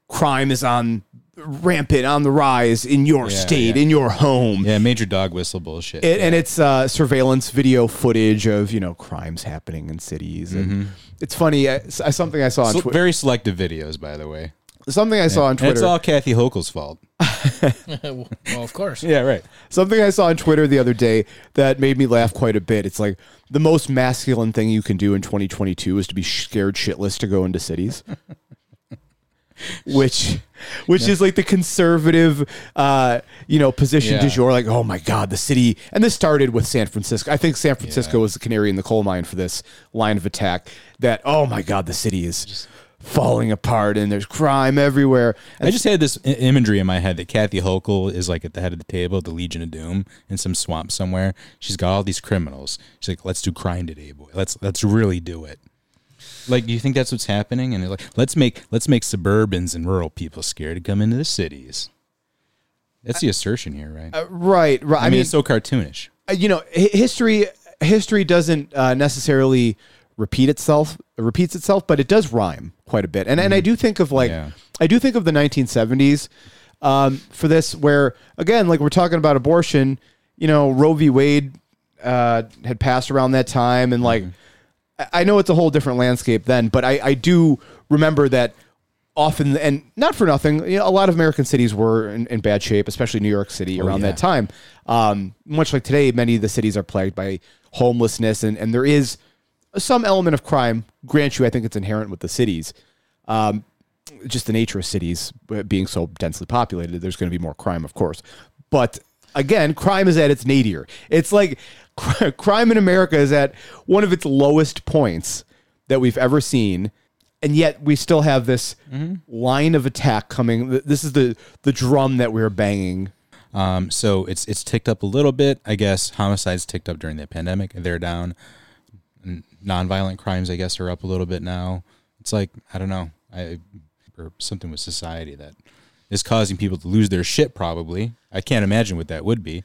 crime is on rampant, on the rise in your Yeah, state, yeah. in your home. Yeah, major dog whistle bullshit. It, And it's uh, surveillance video footage of you know crimes happening in cities. And it's funny. I, s- something I saw on So- Twitter. very selective videos, by the way. Something I saw on And Twitter. it's all Kathy Hochul's fault. well, of course. Yeah, right. Something I saw on Twitter the other day that made me laugh quite a bit. It's like the most masculine thing you can do in 2022 is to be scared shitless to go into cities. which which is like the conservative uh you know position Yeah. du jour like oh my god the city and this started with San Francisco I think San Francisco was the canary in the coal mine for this line of attack that oh my god the city is falling apart and there's crime everywhere and I just had this imagery in my head that Kathy Hochul is like at the head of the table at the Legion of Doom in some swamp somewhere. She's got all these criminals. She's like, "Let's do crime today, boy. Let's let's really do it." Like, do you think that's what's happening? And they're like, let's make let's make suburbans and rural people scared to come into the cities. That's the assertion here, right? Uh, right right I, mean, it's so cartoonish. uh, you know, history history doesn't uh, necessarily repeat itself repeats itself, but it does rhyme quite a bit. And and I do think of like Yeah. I do think of the 1970s um, for this, where again, like we're talking about abortion. You know, Roe v. Wade uh, had passed around that time, and like I- I know it's a whole different landscape then, but I, I do remember that often, and not for nothing, you know, a lot of American cities were in, in bad shape, especially New York City around yeah. that time. Um, much like today, many of the cities are plagued by homelessness, and, and there is some element of crime. Grant you, I think it's inherent with the cities. Um, just the nature of cities uh, being so densely populated, there's going to be more crime, of course. But again, crime is at its nadir. It's like crime in America is at one of its lowest points that we've ever seen. And yet we still have this line of attack coming. This is the the drum that we're banging. Um, so it's it's ticked up a little bit. I guess homicides ticked up during the pandemic. They're down. Nonviolent crimes, I guess, are up a little bit now. It's like I don't know, I or something with society that is causing people to lose their shit. Probably, I can't imagine what that would be.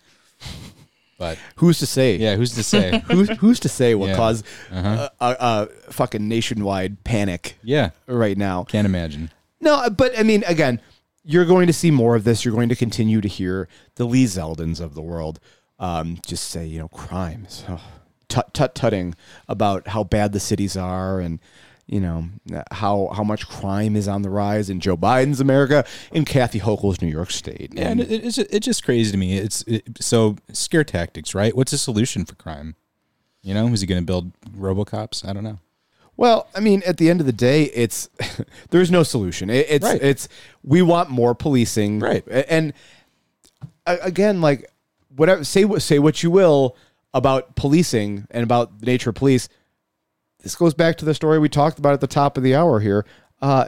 But Who's to say? yeah, who's to say? Who's, who's to say what Yeah. caused a, a, a fucking nationwide panic yeah, right now? can't imagine. No, but I mean, again, you're going to see more of this. You're going to continue to hear the Lee Zeldins of the world um, just say, you know, crimes, oh, tut tut tutting about how bad the cities are and you know how how much crime is on the rise in Joe Biden's America and Kathy Hochul's New York State. Yeah, and it, it's just, it's just crazy to me. It's it, so scare tactics, right? What's the solution for crime? You know, is he going to build RoboCops? I don't know. Well, I mean, at the end of the day, it's there's no solution. It, it's Right. it's we want more policing, Right. And again, like whatever say what say what you will about policing and about the nature of police. This goes back to the story we talked about at the top of the hour here. Uh,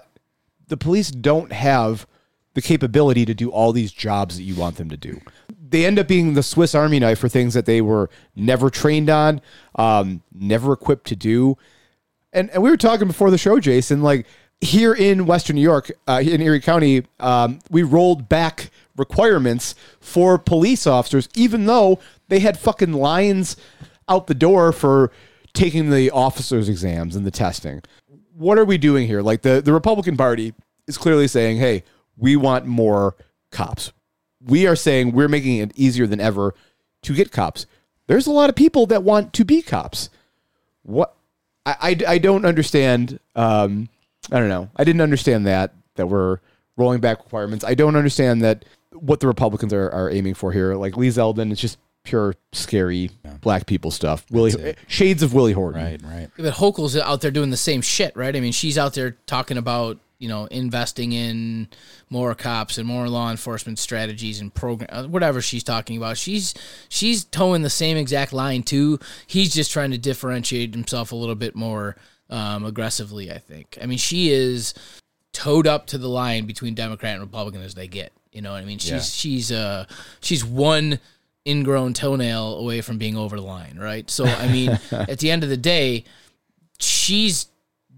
the police don't have the capability to do all these jobs that you want them to do. They end up being the Swiss Army knife for things that they were never trained on, um, never equipped to do and, and we were talking before the show, Jason, like here in Western New York, uh, in Erie County, um, we rolled back requirements for police officers, even though they had fucking lines out the door for taking the officers' exams and the testing. What are we doing here? Like the, the Republican Party is clearly saying, hey, we want more cops. We are saying we're making it easier than ever to get cops. There's a lot of people that want to be cops. What I, I, I don't understand. Um, I don't know. I didn't understand that that we're rolling back requirements. I don't understand that what the Republicans are, are aiming for here. Like Lee Zeldin, it's just pure scary black people stuff. Willie shades of Willie Horton. Right, right. But Hochul's out there doing the same shit, right? I mean, she's out there talking about you know investing in more cops and more law enforcement strategies and program uh, whatever she's talking about. She's she's toeing the same exact line too. He's just trying to differentiate himself a little bit more um, aggressively. I think. I mean, she is toed up to the line between Democrat and Republican as they get. You know what I mean? She's Yeah. she's uh she's one ingrown toenail away from being over the line, right? So I mean, at the end of the day, she's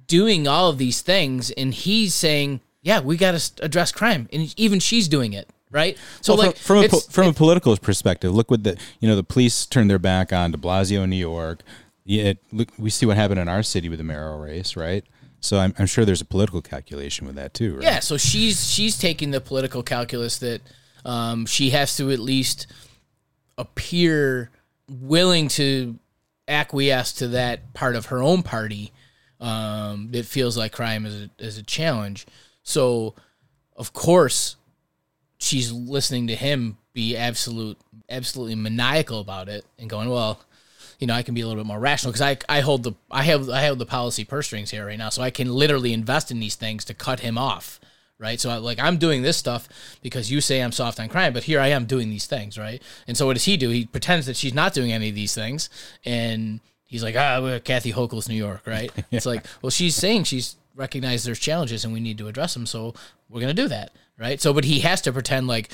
doing all of these things, and he's saying, "Yeah, we got to address crime," and even she's doing it, right? So Well, like from, from a po- from a political perspective, look what the you know the police turned their back on De Blasio in New York. Yeah, look, we see what happened in our city with the mayoral race, right? So I'm, I'm sure there's a political calculation with that too, right? Yeah, so she's she's taking the political calculus that um, she has to at least appear willing to acquiesce to that part of her own party um, that feels like crime is a, is a challenge. So, of course, she's listening to him be absolute absolutely maniacal about it and going, well, you know, I can be a little bit more rational because I, I hold the I have I have the policy purse strings here right now, so I can literally invest in these things to cut him off, right? So I, like I'm doing this stuff because you say I'm soft on crime, but here I am doing these things, right? And so what does he do? He pretends that she's not doing any of these things, and he's like, ah, we're Kathy Hochul's New York, right? It's like, well, she's saying she's recognized there's challenges and we need to address them, so we're gonna do that, right? So, but he has to pretend like.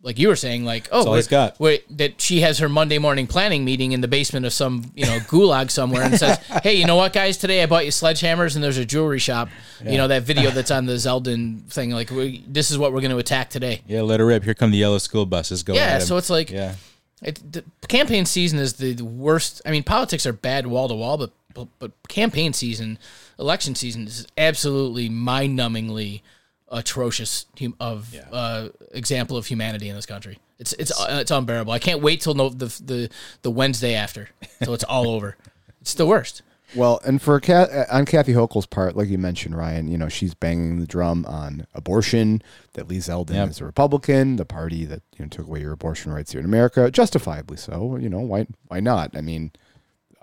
Like you were saying, like oh, wait- got. wait, that she has her Monday morning planning meeting in the basement of some you know gulag somewhere and says, "Hey, you know what, guys? Today I bought you sledgehammers and there's a jewelry shop. You know that video that's on the Zeldin thing. Like, we, this is what we're going to attack today. Yeah, let her rip. Here come the yellow school buses. Go Yeah, so it's like yeah, it, the campaign season is the, worst. I mean, politics are bad wall to wall, but, but but campaign season, election season is absolutely mind-numbingly atrocious hum- of uh, example of humanity in this country. It's it's uh, it's unbearable. I can't wait till no, the the the Wednesday after, so it's all over. It's the worst. Well, and for Kat, uh, on Kathy Hochul's part, like you mentioned, Ryan, you know, she's banging the drum on abortion. That Lee Zeldin Yep. is a Republican, the party that you know took away your abortion rights here in America, justifiably so. You know, why why not? I mean,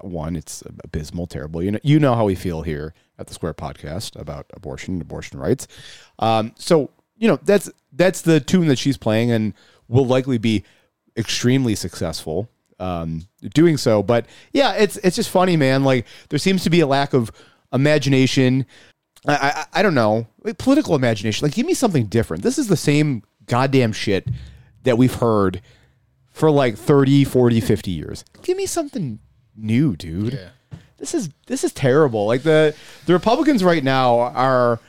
one, it's abysmal, terrible. You know, you know how we feel here at the Square Podcast about abortion and abortion rights. Um, so you know that's that's the tune that she's playing, and will likely be extremely successful um, doing so. But yeah, it's it's just funny, man. Like there seems to be a lack of imagination. I, I I don't know, like political imagination. Like give me something different. This is the same goddamn shit that we've heard for like 30, 40, 50 years. Give me something new, dude. This is this is terrible. Like the the Republicans right now are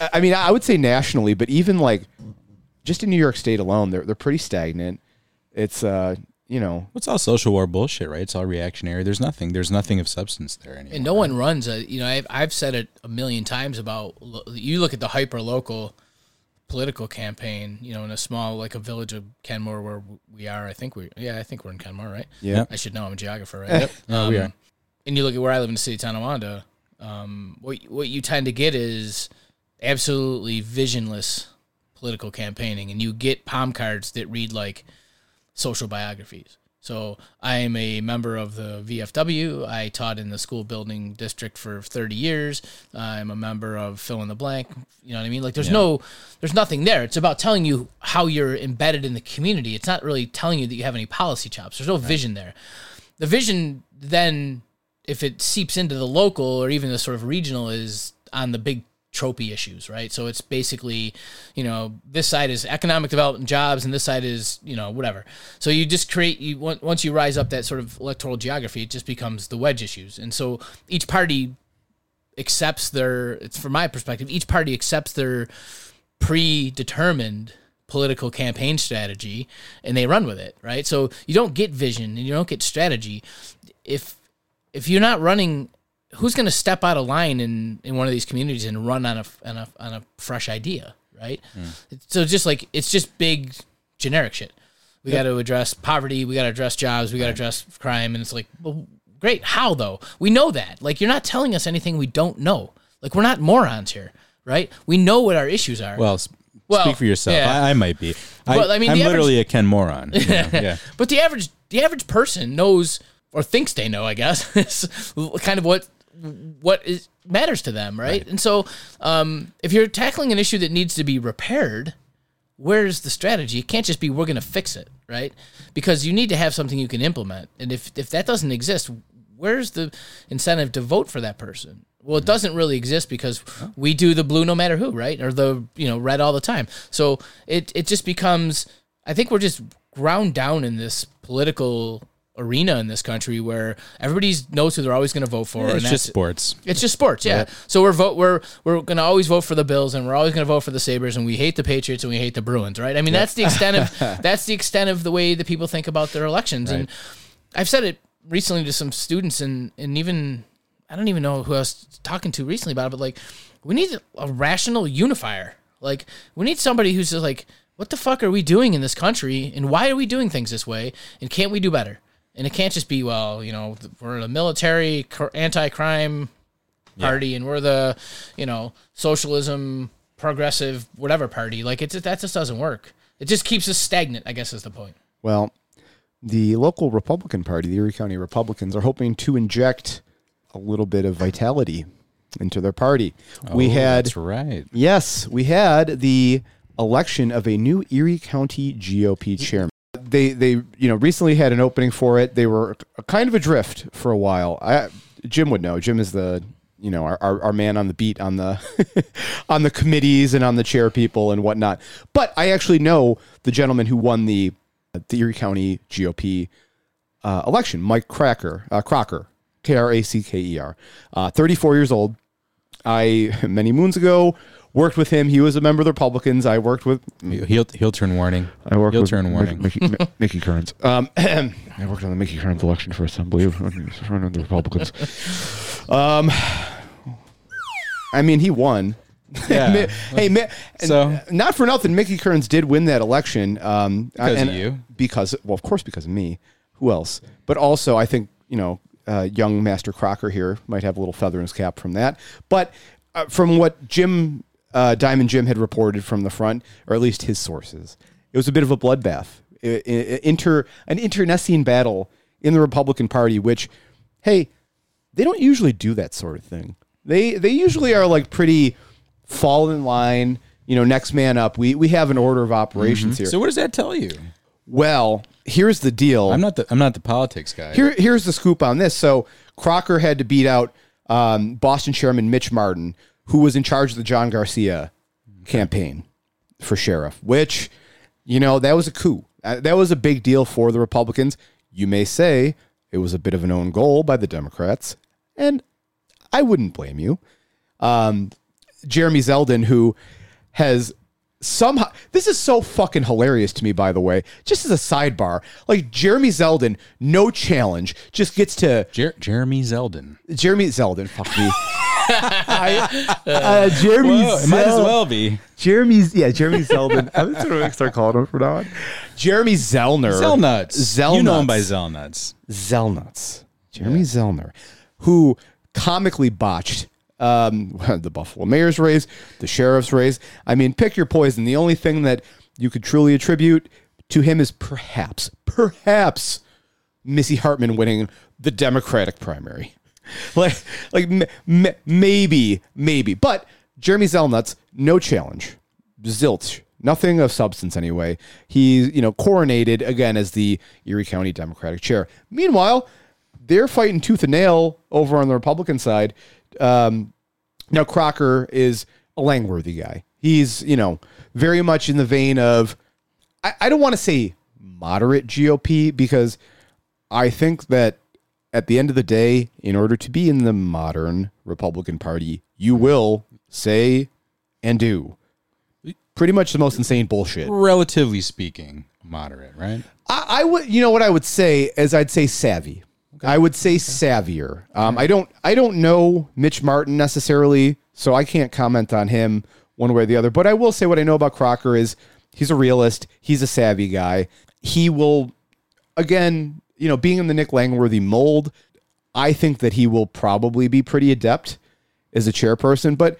I I mean, I would say nationally, but even like just in New York State alone, they're they're pretty stagnant. It's uh, you know, it's all social war bullshit, right? It's all reactionary. There's nothing. There's nothing of substance there anymore. And no one runs a, you know, I've, I've said it a million times about, you look at the hyper local political campaign, you know, in a small, like a village of Kenmore where we are, I think we, yeah, I think we're in Kenmore, right? Yeah. I should know, I'm a geographer, right? Yep. No, we are. And you look at where I live in the city of Tonawanda, um, what, what you tend to get is absolutely visionless political campaigning. And you get palm cards that read like social biographies. So I am a member of the VFW. I taught in the school building district for 30 years. I'm a member of fill in the blank. You know what I mean? Like there's no, there's nothing there. It's about telling you how you're embedded in the community. It's not really telling you that you have any policy chops. There's no vision there. The vision then, if it seeps into the local or even the sort of regional, is on the big tropey issues, right? So it's basically, you know, this side is economic development and jobs, and this side is, you know, whatever. So you just create you once you rise up that sort of electoral geography, it just becomes the wedge issues, and so each party accepts their. It's from my perspective, each party accepts their predetermined political campaign strategy and they run with it right so you don't get vision and you don't get strategy if if you're not running who's going to step out of line in in one of these communities and run on a on a, on a fresh idea right hmm. so just like it's just big generic shit we got to address poverty we got to address jobs we got to address crime and it's like well great how though we know that like you're not telling us anything we don't know like we're not morons here right we know what our issues are well, s- Well, speak for yourself. yeah. I, I might be. I, Well, I mean, I'm the literally a Ken moron. you know? yeah. But the average the average person knows or thinks they know, I guess, is kind of what what is matters to them, right? And so, um, if you're tackling an issue that needs to be repaired, where's the strategy? It can't just be we're going to fix it, right? Because you need to have something you can implement, and if if that doesn't exist, where's the incentive to vote for that person? Well, it doesn't really exist because we do the blue no matter who, right? Or the you know red all the time. So it it just becomes. I think we're just ground down in this political arena in this country where everybody knows who they're always going to vote for. It's and just sports. it's just sports, yeah. So we're vote we're we're gonna always vote for the Bills and we're always gonna vote for the Sabres and we hate the Patriots and we hate the Bruins, right? I mean that's the extent of that's the extent of the way that people think about their elections. And I've said it recently to some students and and even I don't even know who I was talking to recently about it, but like we need a rational unifier. Like we need somebody who's just like, what the fuck are we doing in this country and why are we doing things this way and can't we do better? And it can't just be well, you know, we're a military anti-crime party and we're the you know socialism progressive whatever party like it's that just doesn't work it just keeps us stagnant i guess is the point Well, the local Republican Party, the Erie County Republicans, are hoping to inject a little bit of vitality into their party. we Oh, had That's right. Yes, we had the election of a new Erie County GOP chairman. They they you know recently had an opening for it. They were kind of adrift for a while. I, Jim would know. Jim is the you know our, our, our man on the beat on the on the committees and on the chair people and whatnot. But I actually know the gentleman who won the the Erie County GOP uh, election, Mike Cracker, uh, Kracker, K R A C K E R, uh, 34 years old. I many moons ago worked with him. He was a member of the Republicans. I worked with Heel heel turn warning. I worked heel with turn warning. Mickey, Mi- Mickey Kearns. Um, I worked on the Mickey Kearns election for Assembly of the Republicans. Um, I mean, he won. Yeah. hey, Mi- So- not for nothing, Mickey Kearns did win that election. Um, Because of you. Because, well, of course, because of me. Who else? But also, I think you know, uh, young Master Kracker here might have a little feather in his cap from that. But uh, from what Jim uh, Diamond Jim had reported from the front, or at least his sources, it was a bit of a bloodbath, inter an internecine battle in the Republican Party. Which, hey, they don't usually do that sort of thing. They they usually are like pretty fall in line. You know, next man up. We we have an order of operations here. So what does that tell you? well, here's the deal. I'm not the I'm not the politics guy. Here, here's the scoop on this. So Kracker had to beat out um, Boston Chairman Mitch Martin, who was in charge of the John Garcia campaign for sheriff. Which, you know, that was a coup. Uh, that was a big deal for the Republicans. You may say it was a bit of an own goal by the Democrats, and I wouldn't blame you. Um, Jeremy Zeldin, who has somehow this is so fucking hilarious to me by the way just as a sidebar like jeremy zeldin no challenge just gets to Jer- Jeremy Zeldin. jeremy zeldin fuck me I, uh, jeremy Whoa, it might as well be. jeremy's yeah jeremy zeldin i'm just gonna start calling him from now on jeremy zellner Zellnuts. Zellnuts. You know him by Zellnuts. Zellnuts, Jeremy Zellner, who comically botched um, the Buffalo mayor's race, the sheriff's race. I mean, pick your poison. The only thing that you could truly attribute to him is perhaps, perhaps Missy Hartman winning the Democratic primary. Like, like m- m- maybe, maybe. But Jeremy Zellnuts, no challenge, zilch, nothing of substance anyway. He's you know coronated again as the Erie County Democratic chair. Meanwhile, they're fighting tooth and nail over on the Republican side. Um, now Kracker is a Langworthy guy. He's you know very much in the vein of I, I don't want to say moderate GOP because I think that at the end of the day, in order to be in the modern Republican Party, you will say and do pretty much the most insane bullshit. Relatively speaking, moderate, right? I, I would, you know, what I would say is I'd say savvy. I would say savvier. Um, I don't, I don't know Mitch Martin necessarily, so I can't comment on him one way or the other. But I will say what I know about Kracker is he's a realist. He's a savvy guy. He will, again, you know, being in the Nick Langworthy mold, I think that he will probably be pretty adept as a chairperson. But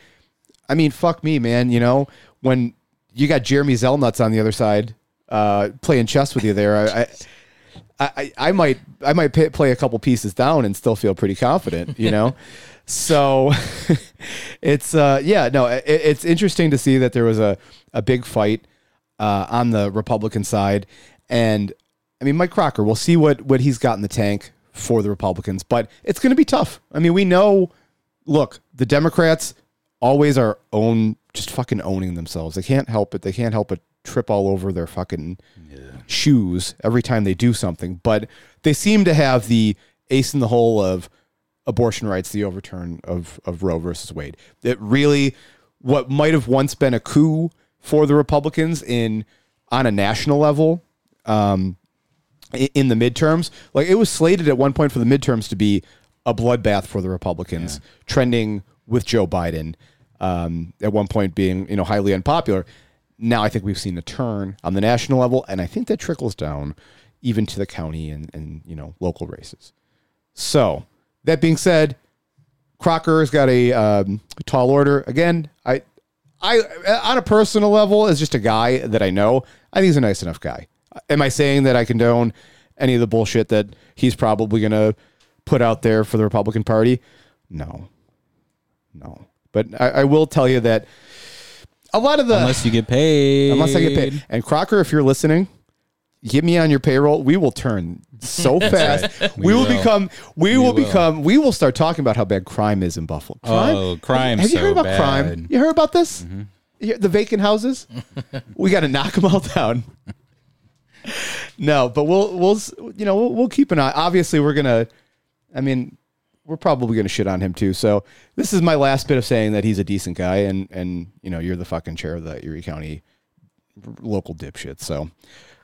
I mean, fuck me, man. You know, when you got Jeremy Zellnuts on the other side uh, playing chess with you there, I, I, I, I might, I might pay, play a couple pieces down and still feel pretty confident. You know, so it's, uh, yeah, no, it, it's interesting to see that there was a, a big fight uh, on the Republican side, and I mean, Mike Kracker. We'll see what what he's got in the tank for the Republicans, but it's going to be tough. I mean, we know. Look, the Democrats always are own just fucking owning themselves. They can't help it. They can't help but trip all over their fucking shoes every time they do something. But they seem to have the ace in the hole of abortion rights, the overturn of of Roe versus Wade. It really, what might have once been a coup for the Republicans in on a national level, um, in the midterms. Like it was slated at one point for the midterms to be a bloodbath for the Republicans, trending with Joe Biden. Um, at one point, being you know highly unpopular. Now I think we've seen a turn on the national level, and I think that trickles down even to the county and and you know local races. So that being said, Crocker has got a um, tall order. Again, I, I on a personal level, as just a guy that I know, I think he's a nice enough guy. Am I saying that I condone any of the bullshit that he's probably going to put out there for the Republican Party? No, no. But I, I will tell you that a lot of the Unless you get paid. unless I get paid. And Kracker, if you're listening, get me on your payroll. We will turn so fast. right. We, We will, become. We, will, will. become. We will start talking about how bad crime is in Buffalo. Crime? Oh, crime Have you so heard about bad. crime? You heard about this? Mm-hmm. You- The vacant houses. we got to knock them all down. No, but we'll we'll you know we'll, we'll keep an eye. Obviously, we're gonna. I mean, we're probably gonna shit on him too. So this is my last bit of saying that he's a decent guy, and and you know you're the fucking chair of the Erie County local dipshit. So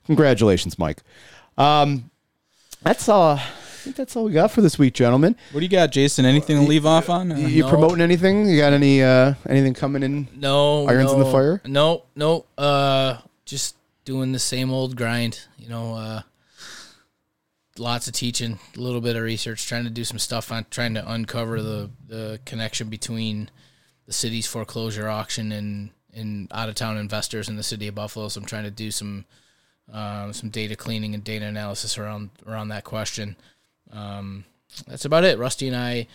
congratulations, Mike. Um, that's all. I think that's all we got for this week, gentlemen. What do you got, Jason? Anything to leave off on? Uh, You No. promoting anything? You got any uh anything coming in? No Irons in the fire? No, no. Uh, just doing the same old grind. You know, uh, lots of teaching, a little bit of research, trying to do some stuff on trying to uncover the the connection between the city's foreclosure auction and and out of town investors in the city of Buffalo. So I'm trying to do some um, some data cleaning and data analysis around around that question. Um, that's about it. Rusty and I,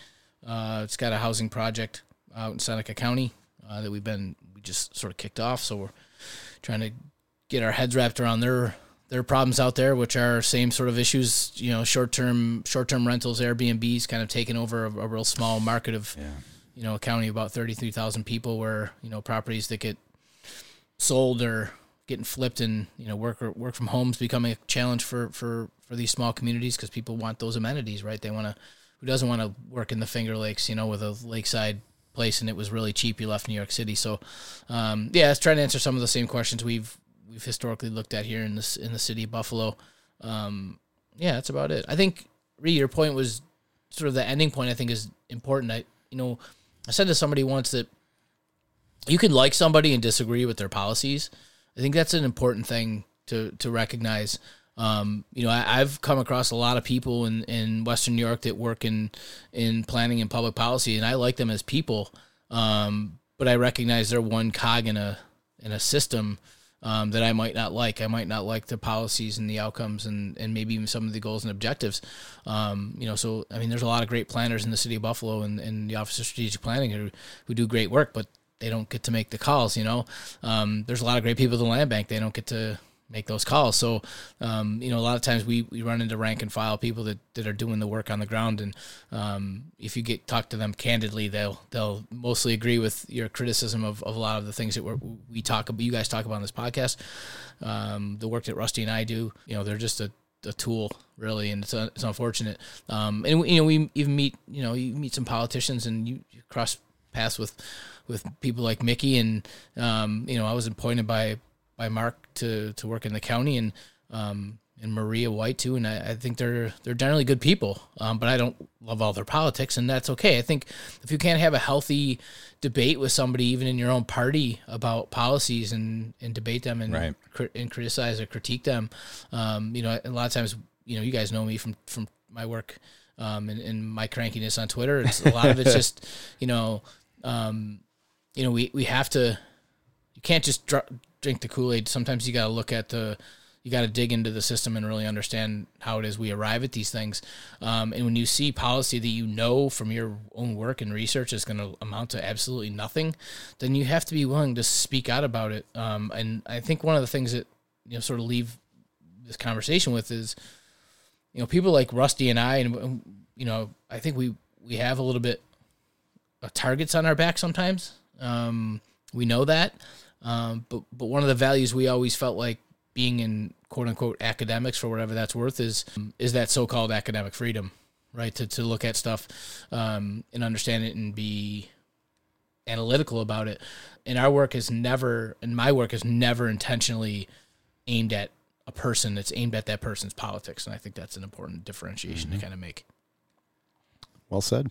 uh, it's got a housing project out in Seneca County uh, that we've been we just sort of kicked off. So we're trying to get our heads wrapped around their their problems out there, which are same sort of issues. You know, short term short term rentals, Airbnbs, kind of taking over a, a real small market of you know a county of about thirty three thousand people, where you know properties that get sold or getting flipped and you know work or work from homes becoming a challenge for for for these small communities because people want those amenities right they want to who doesn't want to work in the finger lakes you know with a lakeside place and it was really cheap you left new york city so um, yeah it's trying to answer some of the same questions we've we've historically looked at here in this in the city of buffalo um, yeah that's about it i think Ree, your point was sort of the ending point i think is important i you know i said to somebody once that you can like somebody and disagree with their policies. I think that's an important thing to to recognize. Um, you know, I, I've come across a lot of people in, in Western New York that work in in planning and public policy, and I like them as people. Um, but I recognize they're one cog in a in a system um, that I might not like. I might not like the policies and the outcomes, and and maybe even some of the goals and objectives. Um, you know, so I mean, there's a lot of great planners in the city of Buffalo and, and the Office of Strategic Planning who who do great work, but they don't get to make the calls. You know, um, there's a lot of great people at the land bank. They don't get to make those calls. So, um, you know, a lot of times we, we run into rank and file people that, that are doing the work on the ground. And um, if you get talk to them candidly, they'll they'll mostly agree with your criticism of, of a lot of the things that we're, we talk about. You guys talk about on this podcast. Um, the work that Rusty and I do, you know, they're just a a tool really and it's, uh, it's unfortunate um and you know we even meet you know you meet some politicians and you, you cross paths with with people like Mickey and um you know I was appointed by by Mark to to work in the county and um and Maria Whyte too and I, I think they're they're generally good people um but I don't love all their politics and that's okay I think if you can't have a healthy debate with somebody even in your own party about policies and and debate them and Right. cri- and criticize or critique them. Um, you know, a lot of times, you know, you guys know me from from my work um, and, and my crankiness on Twitter. It's a lot of it's just, you know, um, you know, we we have to. You can't just dr- drink the Kool Aid. Sometimes you got to look at the. You got to dig into the system and really understand how it is we arrive at these things. Um, and when you see policy that you know from your own work and research is going to amount to absolutely nothing, then you have to be willing to speak out about it. Um, and I think one of the things that you know sort of leave this conversation with is, you know, people like Rusty and I, and you know, I think we we have a little bit of targets on our back sometimes. Um, we know that, um, but but one of the values we always felt like being in quote unquote academics for whatever that's worth is is that so called academic freedom, right? To to look at stuff um, and understand it and be analytical about it. And our work is never, and my work is never intentionally aimed at a person. It's aimed at that person's politics, and I think that's an important differentiation to kind of make. Well said.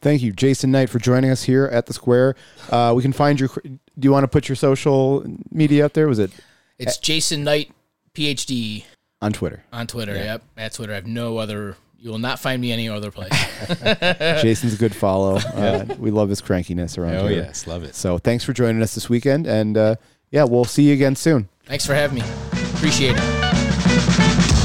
Thank you, Jason Knight, for joining us here at the Square. Uh, we can find your. Do you want to put your social media out there? Was it It's Jason Knight, PhD, on Twitter? on Twitter. Yep, at Twitter. I have no other. You will not find me any other place. Jason's a good follow. Uh, we love his crankiness around Oh here. yes, love it. So thanks for joining us this weekend, and uh, yeah, we'll see you again soon. Thanks for having me. Appreciate it.